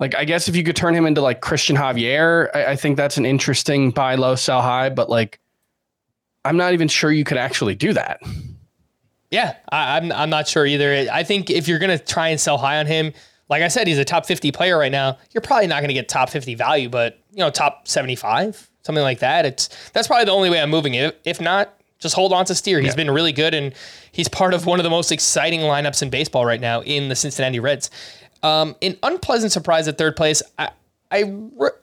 Like, I guess if you could turn him into like Cristian Javier, I, I think that's an interesting buy low, sell high. But like, I'm not even sure you could actually do that. Yeah, I, I'm I'm not sure either. I think if you're gonna try and sell high on him, like I said, he's a top 50 player right now. You're probably not gonna get top 50 value, but you know, top 75, something like that. It's that's probably the only way I'm moving it. If not, just hold on to Steer. He's Yeah. been really good, and he's part of one of the most exciting lineups in baseball right now in the Cincinnati Reds. Um, an unpleasant surprise at third place. I, I,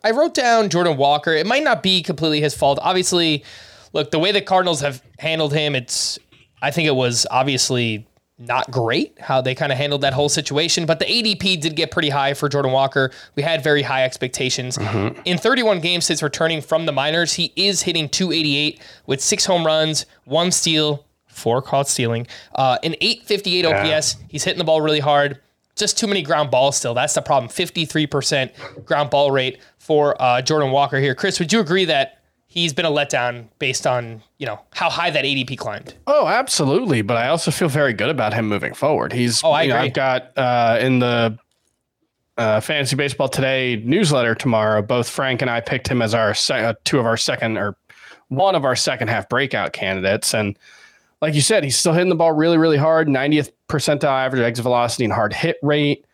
I wrote down Jordan Walker. It might not be completely his fault. Obviously, look, the way the Cardinals have handled him, it's I think it was obviously not great how they kind of handled that whole situation, but the ADP did get pretty high for Jordan Walker. We had very high expectations. In 31 games since returning from the minors, he is hitting 288 with six home runs, one steal, four caught stealing, uh, an 858 OPS. He's hitting the ball really hard. Just too many ground balls still. That's the problem. 53% ground ball rate for uh, Jordan Walker here. Chris, would you agree that he's been a letdown based on, you know, how high that ADP climbed? Oh, absolutely. But I also feel very good about him moving forward. He's, Oh, I you know. I've got uh, in the uh, Fantasy Baseball Today newsletter tomorrow, both Frank and I picked him as our se- uh, two of our second or one of our second half breakout candidates. And like you said, he's still hitting the ball really, really hard. 90th percentile average exit velocity and hard hit rate.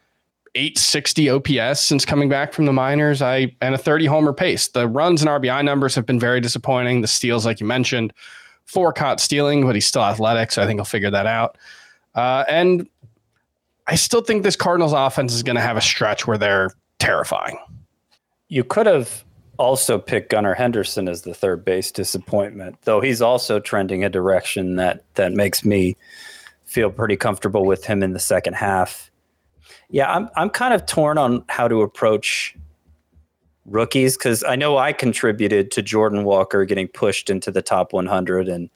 860 OPS since coming back from the minors. I and a 30 homer pace. The runs and RBI numbers have been very disappointing. The steals, like you mentioned, four caught stealing, but he's still athletic, so I think he'll figure that out. Uh, and I still think this Cardinals offense is going to have a stretch where they're terrifying. You could have also picked Gunnar Henderson as the third base disappointment, though he's also trending a direction that that makes me feel pretty comfortable with him in the second half. Yeah, I'm I'm kind of torn on how to approach rookies because I know I contributed to Jordan Walker getting pushed into the top 100 and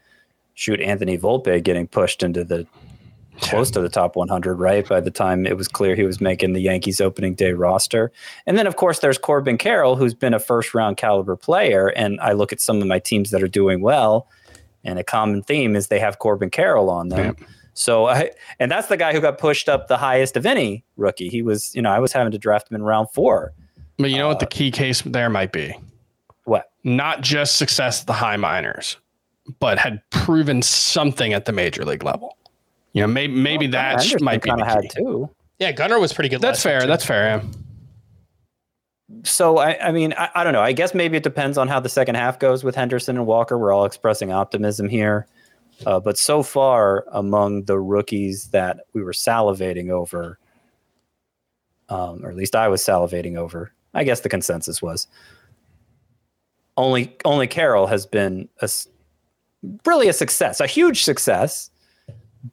shoot Anthony Volpe getting pushed into the close to the top 100, right? By the time it was clear he was making the Yankees opening day roster. And then, of course, there's Corbin Carroll, who's been a first round caliber player. And I look at some of my teams that are doing well, and a common theme is they have Corbin Carroll on them. So I, and that's the guy who got pushed up the highest of any rookie. He was, you know, I was having to draft him in round four. But you know what the uh, key case there might be? What? Not just success at the high minors, but had proven something at the major league level. You know, maybe maybe that sh- might be kind the of key. had too. Yeah, Gunnar was pretty good. That's fair. That's fair. Yeah. So I, I mean, I, I don't know. I guess maybe it depends on how the second half goes with Henderson and Walker. We're all expressing optimism here, uh, but so far among the rookies that we were salivating over, um, or at least I was salivating over, I guess the consensus was only only Carroll has been a really a success, a huge success,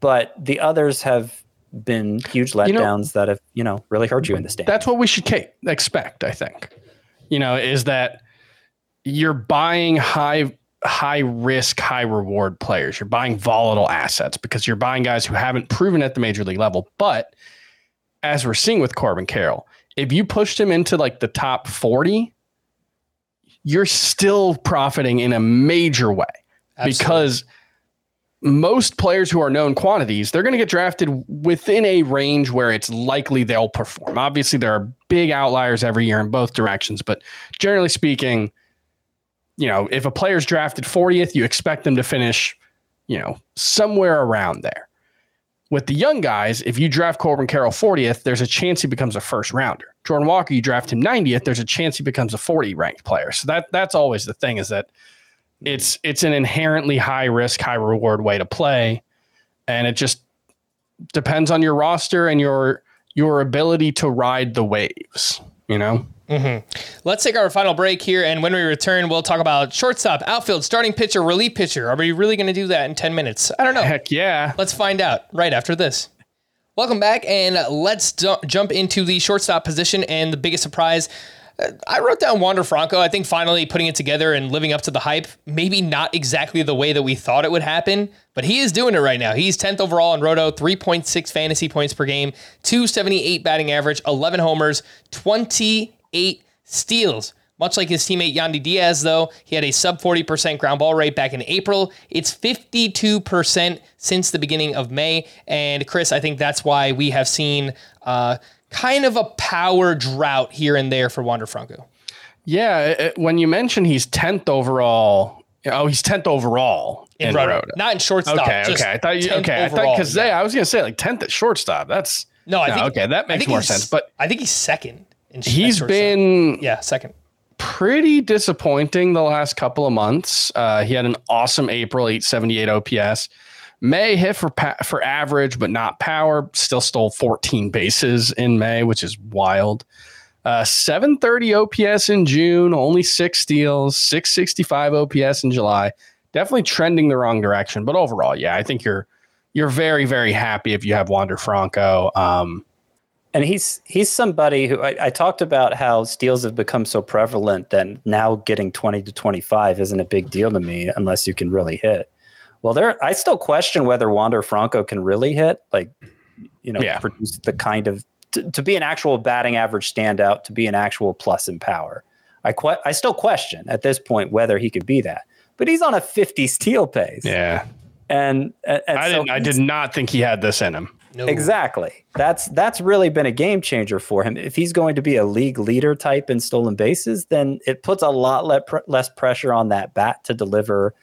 but the others have been huge letdowns know- that have you know really hurt you in the stand. That's what we should expect, I think. You know, is that you're buying high high risk, high reward players. You're buying volatile assets because you're buying guys who haven't proven at the major league level. But as we're seeing with Corbin Carroll, if you pushed him into like the top 40, you're still profiting in a major way Absolutely. because most players who are known quantities, they're going to get drafted within a range where it's likely they'll perform. Obviously, there are big outliers every year in both directions, but generally speaking, you know, if a player's drafted 40th, you expect them to finish, you know, somewhere around there. With the young guys, if you draft Corbin Carroll 40th, there's a chance he becomes a first rounder. Jordan Walker, you draft him 90th, there's a chance he becomes a 40 ranked player. So that that's always the thing is that it's it's an inherently high risk, high reward way to play. And it just depends on your roster and your your ability to ride the waves, you know? Let's take our final break here, and when we return, we'll talk about shortstop, outfield, starting pitcher, relief pitcher. Are we really going to do that in 10 minutes? I don't know. Heck yeah. Let's find out right after this. Welcome back, and let's du- jump into the shortstop position and the biggest surprise. Uh, I wrote down Wander Franco. I think finally putting it together and living up to the hype. Maybe not exactly the way that we thought it would happen, but he is doing it right now. He's 10th overall in Roto, 3.6 fantasy points per game, 278 batting average, 11 homers, 28 steals. Much like his teammate Yandy Diaz, though, he had a sub 40% ground ball rate back in April. It's 52% since the beginning of May. And Chris, I think that's why we have seen uh, kind of a power drought here and there for Wander Franco. Yeah, it, when you mention he's tenth overall, oh, he's tenth overall In, in, Roto. Roto. Not in shortstop. Okay, okay. I thought you 10th okay. I thought because yeah. I was gonna say like tenth at shortstop. That's No, I no, think okay. That makes more sense. But I think he's second. In sh- at he's been yeah second. pretty disappointing the last couple of months. Uh, he had an awesome April, 878 OPS. May hit for pa- for average, but not power. Still stole 14 bases in May, which is wild. Uh, 730 OPS in June, only six steals, 665 OPS in July. Definitely trending the wrong direction, but overall, yeah, I think you're you're very very happy if you have Wander Franco. Um, And he's he's somebody who I, I talked about how steals have become so prevalent that now getting 20 to 25 isn't a big deal to me unless you can really hit. Well, there I still question whether Wander Franco can really hit, like you know, Yeah. produce the kind of to, to be an actual batting average standout, to be an actual plus in power. I que- I still question at this point whether he could be that. But he's on a 50 steal pace. yeah, And, and, and I so didn't. I did not think he had this in him. No. Exactly. That's that's really been a game changer for him. If he's going to be a league leader type in stolen bases, then it puts a lot le- pr- less pressure on that bat to deliver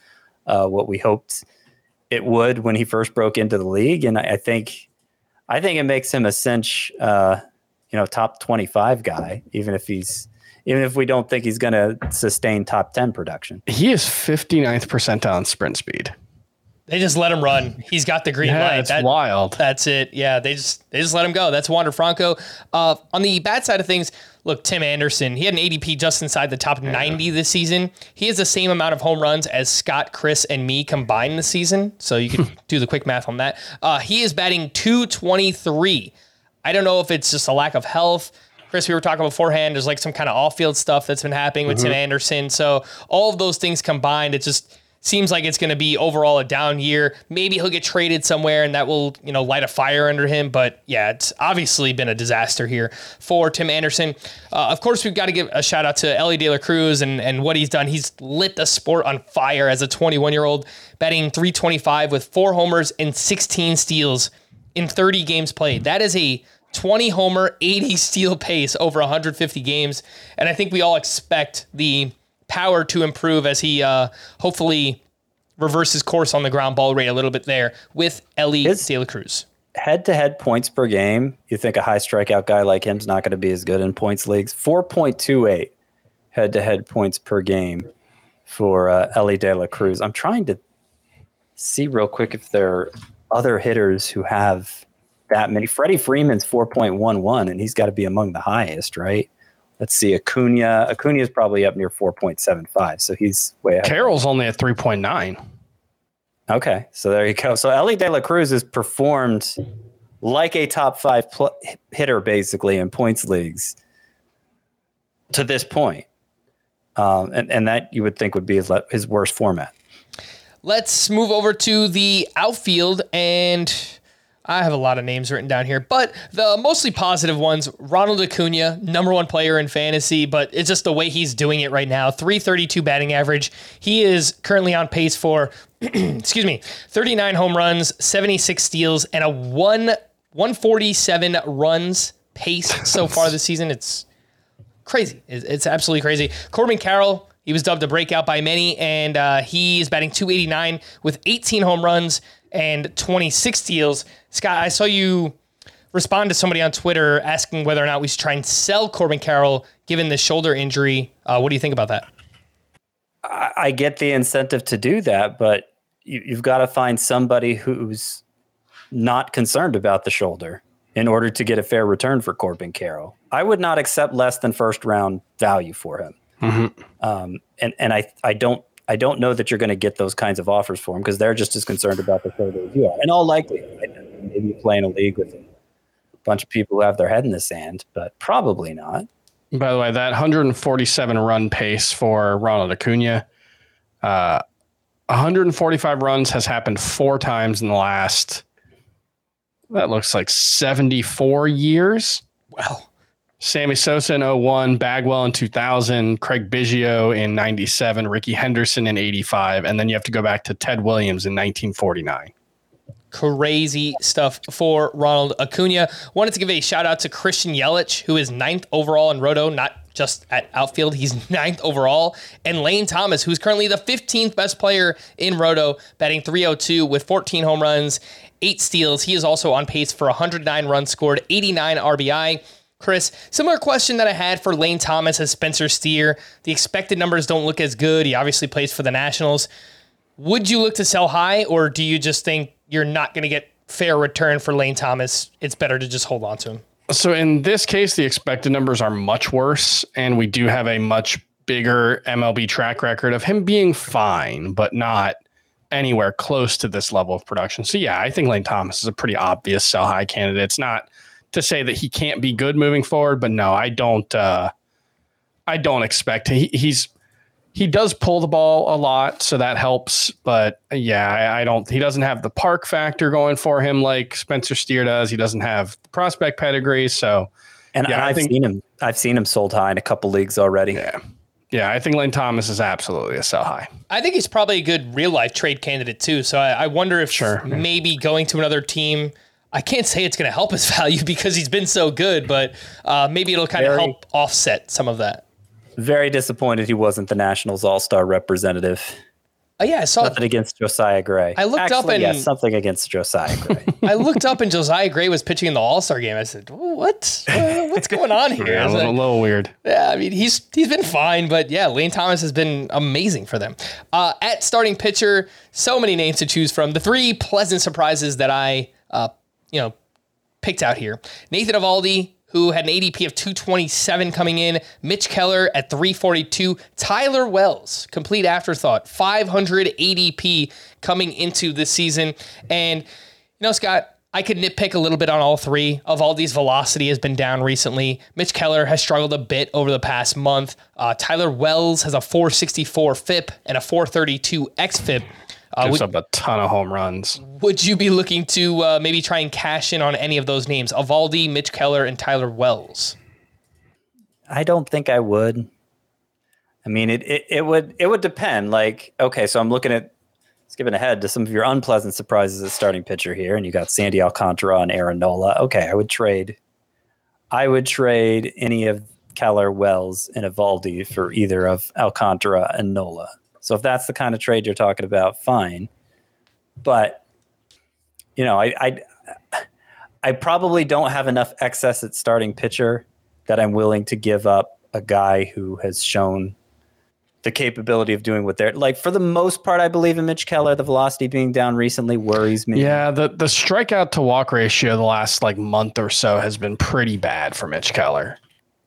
uh, what we hoped it would when he first broke into the league. And I, I think I think it makes him a cinch, uh, you know, top twenty five guy, even if he's even if we don't think he's going to sustain top ten production. He is 59th percentile in sprint speed. They just let him run. He's got the green Yeah, light. it's That- wild. That's it. Yeah, they just they just let him go. That's Wander Franco. Uh, on the bad side of things, look, Tim Anderson. He had an ADP just inside the top 90 this season. He has the same amount of home runs as Scott, Chris, and me combined this season. So you can do the quick math on that. Uh, he is batting 223. I don't know if it's just a lack of health. Chris, we were talking beforehand. There's like some kind of off-field stuff that's been happening with Tim Anderson. So all of those things combined, it just seems like it's going to be overall a down year. Maybe he'll get traded somewhere, and that will you know light a fire under him. But yeah, it's obviously been a disaster here for Tim Anderson. Uh, of course, we've got to give a shout out to Elly De La Cruz and and what he's done. He's lit the sport on fire as a 21 year old, batting 325 with four homers and 16 steals in 30 games played. That is a 20 homer, 80 steal pace over 150 games. And I think we all expect the power to improve as he uh, hopefully reverses course on the ground ball rate a little bit there with Elly His- De La Cruz. Head to head points per game, you think a high strikeout guy like him's not going to be as good in points leagues? 4.28 head to head points per game for uh, Elly De La Cruz. I'm trying to see real quick if there are other hitters who have that many. Freddie Freeman's 4.11, and he's got to be among the highest, right? Let's see. Acuna. Acuna is probably up near 4.75, so he's way ahead. Carroll's only at 3.9. Okay, so there you go. So Elly De La Cruz has performed like a top five pl- hitter, basically in points leagues to this point, um, and and that you would think would be his le- his worst format. Let's move over to the outfield and I have a lot of names written down here, but the mostly positive ones, Ronald Acuna, number one player in fantasy, but it's just the way he's doing it right now. 332 batting average. He is currently on pace for, excuse me, 39 home runs, 76 steals, and a one 147 runs pace so far this season. It's crazy. It's, it's absolutely crazy. Corbin Carroll, he was dubbed a breakout by many, and uh, he is batting 289 with 18 home runs and 26 steals. Scott, I saw you respond to somebody on Twitter asking whether or not we should try and sell Corbin Carroll given the shoulder injury. Uh, what do you think about that? I, I get the incentive to do that, but you, you've got to find somebody who's not concerned about the shoulder in order to get a fair return for Corbin Carroll. I would not accept less than first round value for him. Um, and and I I don't I don't know that you're going to get those kinds of offers for him because they're just as concerned about the shoulder as you are. In all likelihood, maybe you play in a league with a bunch of people who have their head in the sand, but probably not. By the way, that 147 run pace for Ronald Acuna, uh, 145 runs has happened four times in the last, that looks like 74 years. Wow. Sammy Sosa in 01, Bagwell in 2000, Craig Biggio in 97, Rickey Henderson in 85, and then you have to go back to Ted Williams in 1949. Crazy stuff for Ronald Acuna. Wanted to give a shout out to Christian Yelich, who is ninth overall in Roto, not just at outfield. He's ninth overall. And Lane Thomas, who's currently the 15th best player in Roto, batting 302 with 14 home runs, eight steals. He is also on pace for 109 runs scored, 89 RBI. Chris, similar question that I had for Lane Thomas as Spencer Steer. The expected numbers don't look as good. He obviously plays for the Nationals. Would you look to sell high, or do you just think you're not going to get fair return for Lane Thomas? It's better to just hold on to him. So in this case, the expected numbers are much worse, and we do have a much bigger MLB track record of him being fine, but not anywhere close to this level of production. So yeah, I think Lane Thomas is a pretty obvious sell high candidate. It's not to say that he can't be good moving forward, but no, I don't. Uh, I don't expect he, he's he does pull the ball a lot, so that helps. But yeah, I, I, don't. He doesn't have the park factor going for him like Spencer Steer does. He doesn't have the prospect pedigree. So, and yeah, I've think, seen him. I've seen him sold high in a couple leagues already. Yeah, yeah. I think Lane Thomas is absolutely a sell high. I think he's probably a good real life trade candidate too. So I, I wonder if sure. maybe going to another team. I can't say it's going to help his value because he's been so good, but uh, maybe it'll kind of help offset some of that. Very disappointed he wasn't the Nationals All Star representative. Oh yeah, I saw nothing against Josiah Gray. I looked Actually, up and yes, something against Josiah Gray. I looked up and Josiah Gray was pitching in the All Star game. I said, "What? What's going on here?" yeah, a little, like, little, weird. Yeah, I mean he's he's been fine, but yeah, Lane Thomas has been amazing for them. Uh, at starting pitcher, so many names to choose from. The three pleasant surprises that I, uh, you know, picked out here: Nathan Eovaldi, who had an ADP of 227 coming in, Mitch Keller at 342, Tyler Wells, complete afterthought, 500 ADP coming into this season. And, you know, Scott, I could nitpick a little bit on all three. Eovaldi's velocity has been down recently. Mitch Keller has struggled a bit over the past month. Uh, Tyler Wells has a 464 FIP and a 432 XFIP. Uh, Gives would, up a ton of home runs. Would you be looking to uh, maybe try and cash in on any of those names? Eovaldi, Mitch Keller, and Tyler Wells. I don't think I would. I mean, it, it, it would it would depend. Like, okay, so I'm looking at skipping ahead to some of your unpleasant surprises at starting pitcher here, and you got Sandy Alcantara and Aaron Nola. Okay, I would trade. I would trade any of Keller, Wells, and Eovaldi for either of Alcantara and Nola. So if that's the kind of trade you're talking about, fine. But you know, I I, I probably don't have enough excess at starting pitcher that I'm willing to give up a guy who has shown the capability of doing what they're like for the most part. I believe in Mitch Keller. The velocity being down recently worries me. Yeah, the the strikeout to walk ratio the last like month or so has been pretty bad for Mitch Keller.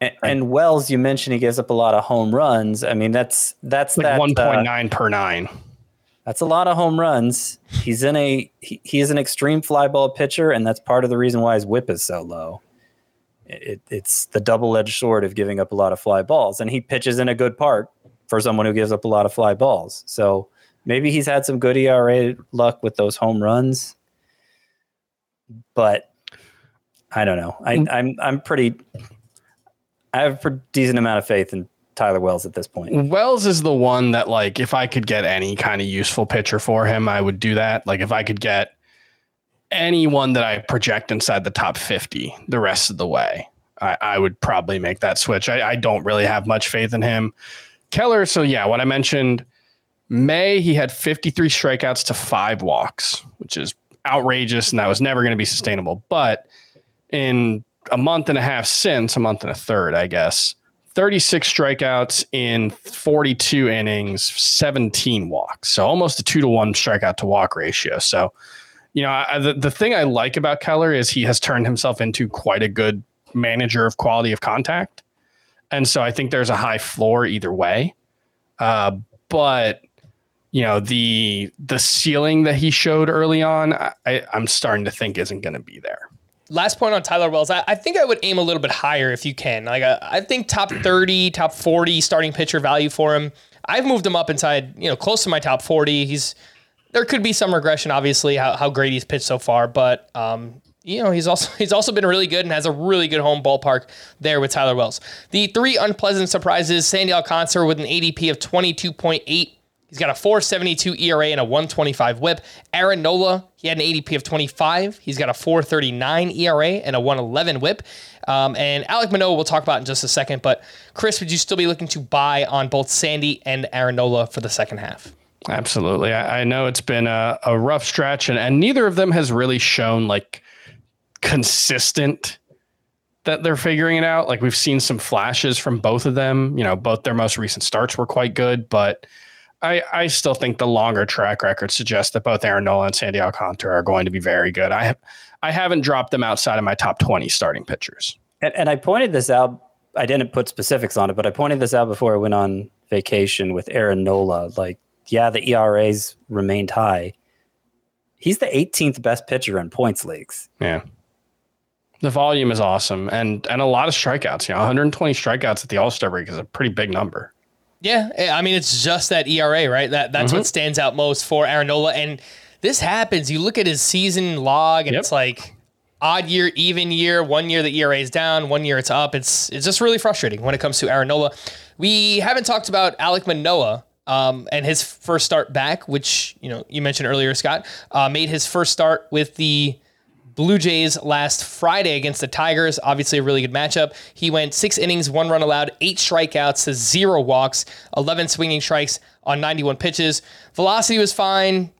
And, and, Wells, you mentioned he gives up a lot of home runs. I mean, that's that's like that one point nine uh, per nine. That's a lot of home runs. He's in a he, he is an extreme fly ball pitcher, and that's part of the reason why his WHIP is so low. It, it's the double edged sword of giving up a lot of fly balls, and he pitches in a good part for someone who gives up a lot of fly balls. So maybe he's had some good ERA luck with those home runs, but I don't know. I, I'm I'm pretty I have a decent amount of faith in Tyler Wells at this point. Wells is the one that, like, if I could get any kind of useful pitcher for him, I would do that. Like, if I could get anyone that I project inside the top 50 the rest of the way, I, I would probably make that switch. I, I don't really have much faith in him. Keller, so yeah, what I mentioned, May, he had 53 strikeouts to five walks, which is outrageous, and that was never going to be sustainable. But in a month and a half since, a month and a third, I guess. 36 strikeouts in 42 innings, 17 walks. So almost a two to one strikeout to walk ratio. So, you know, I, the, the thing I like about Keller is he has turned himself into quite a good manager of quality of contact. And so I think there's a high floor either way. Uh, but you know the the ceiling that he showed early on, I, I'm starting to think isn't going to be there last point on Tyler Wells, I, I, think I would aim a little bit higher if you can. Like I, I, think top 30, top 40 starting pitcher value for him. I've moved him up inside, you know, close to my top 40. He's there could be some regression, obviously, how, how great he's pitched so far, but um, you know, he's also he's also been really good and has a really good home ballpark there with Tyler Wells. The three unpleasant surprises: Sandy Alcantara with an ADP of 22.8 He's got a 472 ERA and a 125 whip. Aaron Nola, he had an ADP of 25. He's got a 439 ERA and a 111 whip. Um, and Alek Manoah, we'll talk about in just a second. But Chris, would you still be looking to buy on both Sandy and Aaron Nola for the second half? Absolutely. I, I know it's been a, a rough stretch, and, and neither of them has really shown like consistent that they're figuring it out. Like we've seen some flashes from both of them. You know, both their most recent starts were quite good, but I, I still think the longer track record suggests that both Aaron Nola and Sandy Alcantara are going to be very good. I have, I haven't dropped them outside of my top 20 starting pitchers. And, and I pointed this out. I didn't put specifics on it, but I pointed this out before I went on vacation with Aaron Nola. Like, yeah, the ERAs remained high. He's the 18th best pitcher in points leagues. Yeah. The volume is awesome and and a lot of strikeouts. You know, 120 strikeouts at the All Star break is a pretty big number. Yeah, I mean it's just that ERA, right? That that's mm-hmm. what stands out most for Aaron Nola. And this happens. You look at his season log, and yep. it's like odd year, even year. One year the ERA is down, one year it's up. It's it's just really frustrating when it comes to Aaron Nola. We haven't talked about Alek Manoah. Um, and his first start back, which you know you mentioned earlier, Scott, uh, made his first start with the Blue Jays last Friday against the Tigers. Obviously, a really good matchup. He went six innings, one run allowed, eight strikeouts to zero walks, 11 swinging strikes on 91 pitches. Velocity was fine.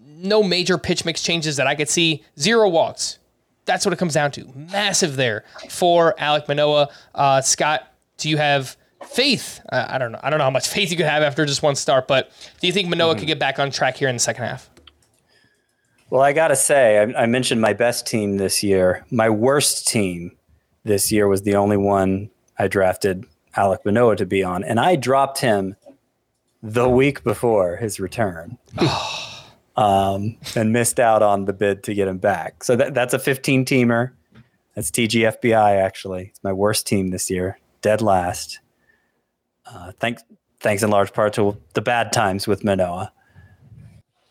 No major pitch mix changes that I could see. Zero walks. That's what it comes down to. Massive there for Alek Manoah. Uh, Scott, do you have faith? Uh, I don't know. I don't know how much faith you could have after just one start, but do you think Manoah mm-hmm. could get back on track here in the second half? Well, I got to say, I, I, mentioned my best team this year. My worst team this year was the only one I drafted Alek Manoah to be on, and I dropped him the week before his return. um, and missed out on the bid to get him back. So that, that's a 15 teamer. That's TGFBI, actually. It's my worst team this year, dead last. Uh, thanks, thanks in large part to the bad times with Manoah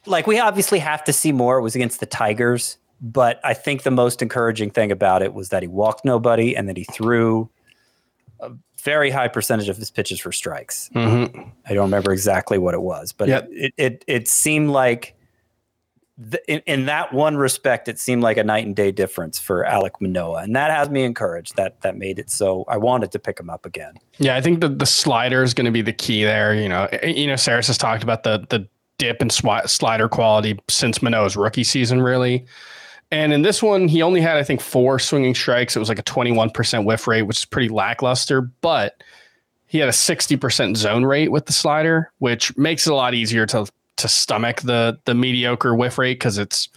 like we obviously have to see more. It was against the Tigers, but I think the most encouraging thing about it was that he walked nobody and that he threw a very high percentage of his pitches for strikes. Mm-hmm. I don't remember exactly what it was, but yep. it, it it seemed like in, in, that one respect, it seemed like a night and day difference for Alek Manoah, and that has me encouraged. That that made it so I wanted to pick him up again. Yeah, I think the the slider is going to be the key there. You know, you know, Sarris has talked about the the dip in sw- slider quality since Manoah's rookie season, really. And in this one, he only had, I think, four swinging strikes. It was like a 21% whiff rate, which is pretty lackluster, but he had a 60% zone rate with the slider, which makes it a lot easier to to stomach the the mediocre whiff rate because it's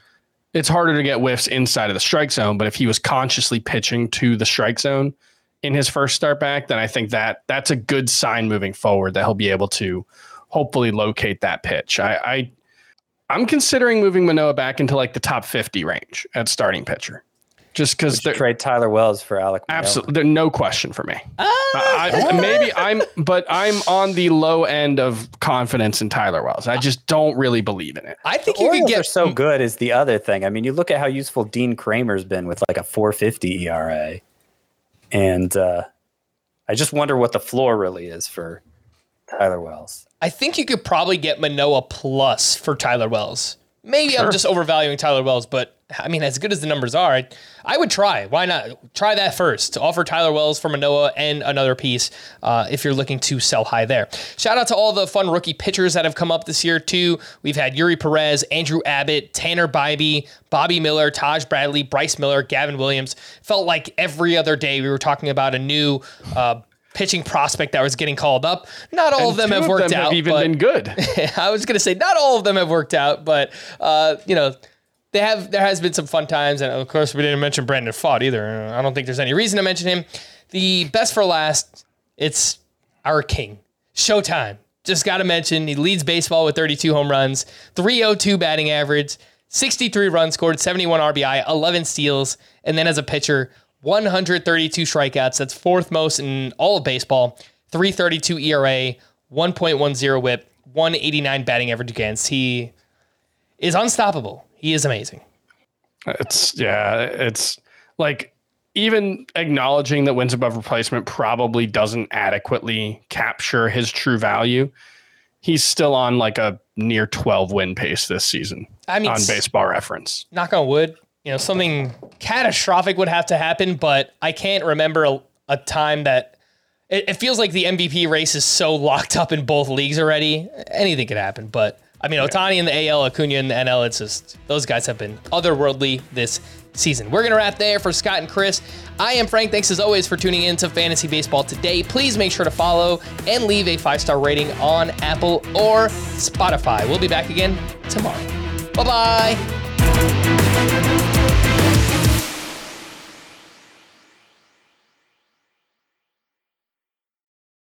it's harder to get whiffs inside of the strike zone. But if he was consciously pitching to the strike zone in his first start back, then I think that that's a good sign moving forward that he'll be able to hopefully locate that pitch. I, I I'm considering moving Manoah back into like the top 50 range at starting pitcher. Just because trade Tyler Wells for Alek. Absolutely, there's no question for me. Uh, I, maybe I'm, but I'm on the low end of confidence in Tyler Wells. I just don't really believe in it. I think the you Orioles could get so good is the other thing. I mean, you look at how useful Dean Kremer's been with like a 450 ERA, and uh, I just wonder what the floor really is for Tyler Wells. I think you could probably get Manoah plus for Tyler Wells. Maybe sure. I'm just overvaluing Tyler Wells, but I mean, as good as the numbers are, I, I would try. Why not try that first to offer Tyler Wells for Manoah and another piece uh, if you're looking to sell high there. Shout out to all the fun rookie pitchers that have come up this year too. We've had Eury Perez, Andrew Abbott, Tanner Bibee, Bobby Miller, Taj Bradley, Bryce Miller, Gavin Williams. Felt like every other day we were talking about a new uh, pitching prospect that was getting called up. Not all and of them have worked them out. Have even but, been good. I was going to say not all of them have worked out, but uh, you know. They have. There has been some fun times, and of course, we didn't mention Brandon Pfaadt either. I don't think there's any reason to mention him. The best for last. It's our king, Showtime. Just got to mention he leads baseball with 32 home runs, 302 batting average, 63 runs scored, 71 RBI, 11 steals, and then as a pitcher, 132 strikeouts. That's fourth most in all of baseball. 332 ERA, 1.10 whip, 189 batting average against. He is unstoppable. He is amazing. It's yeah, it's like even acknowledging that wins above replacement probably doesn't adequately capture his true value. he's still on like a near 12 win pace this season. I mean, on baseball reference. knock on wood, you know, something catastrophic would have to happen, but I can't remember a, a time that it, it feels like the MVP race is so locked up in both leagues already. Anything could happen, but I mean, Ohtani in the AL, Acuna in the NL, it's just those guys have been otherworldly this season. We're gonna wrap there for Scott and Chris. I am Frank. Thanks as always for tuning in to Fantasy Baseball today. Please make sure to follow and leave a five star rating on Apple or Spotify. We'll be back again tomorrow. Bye bye.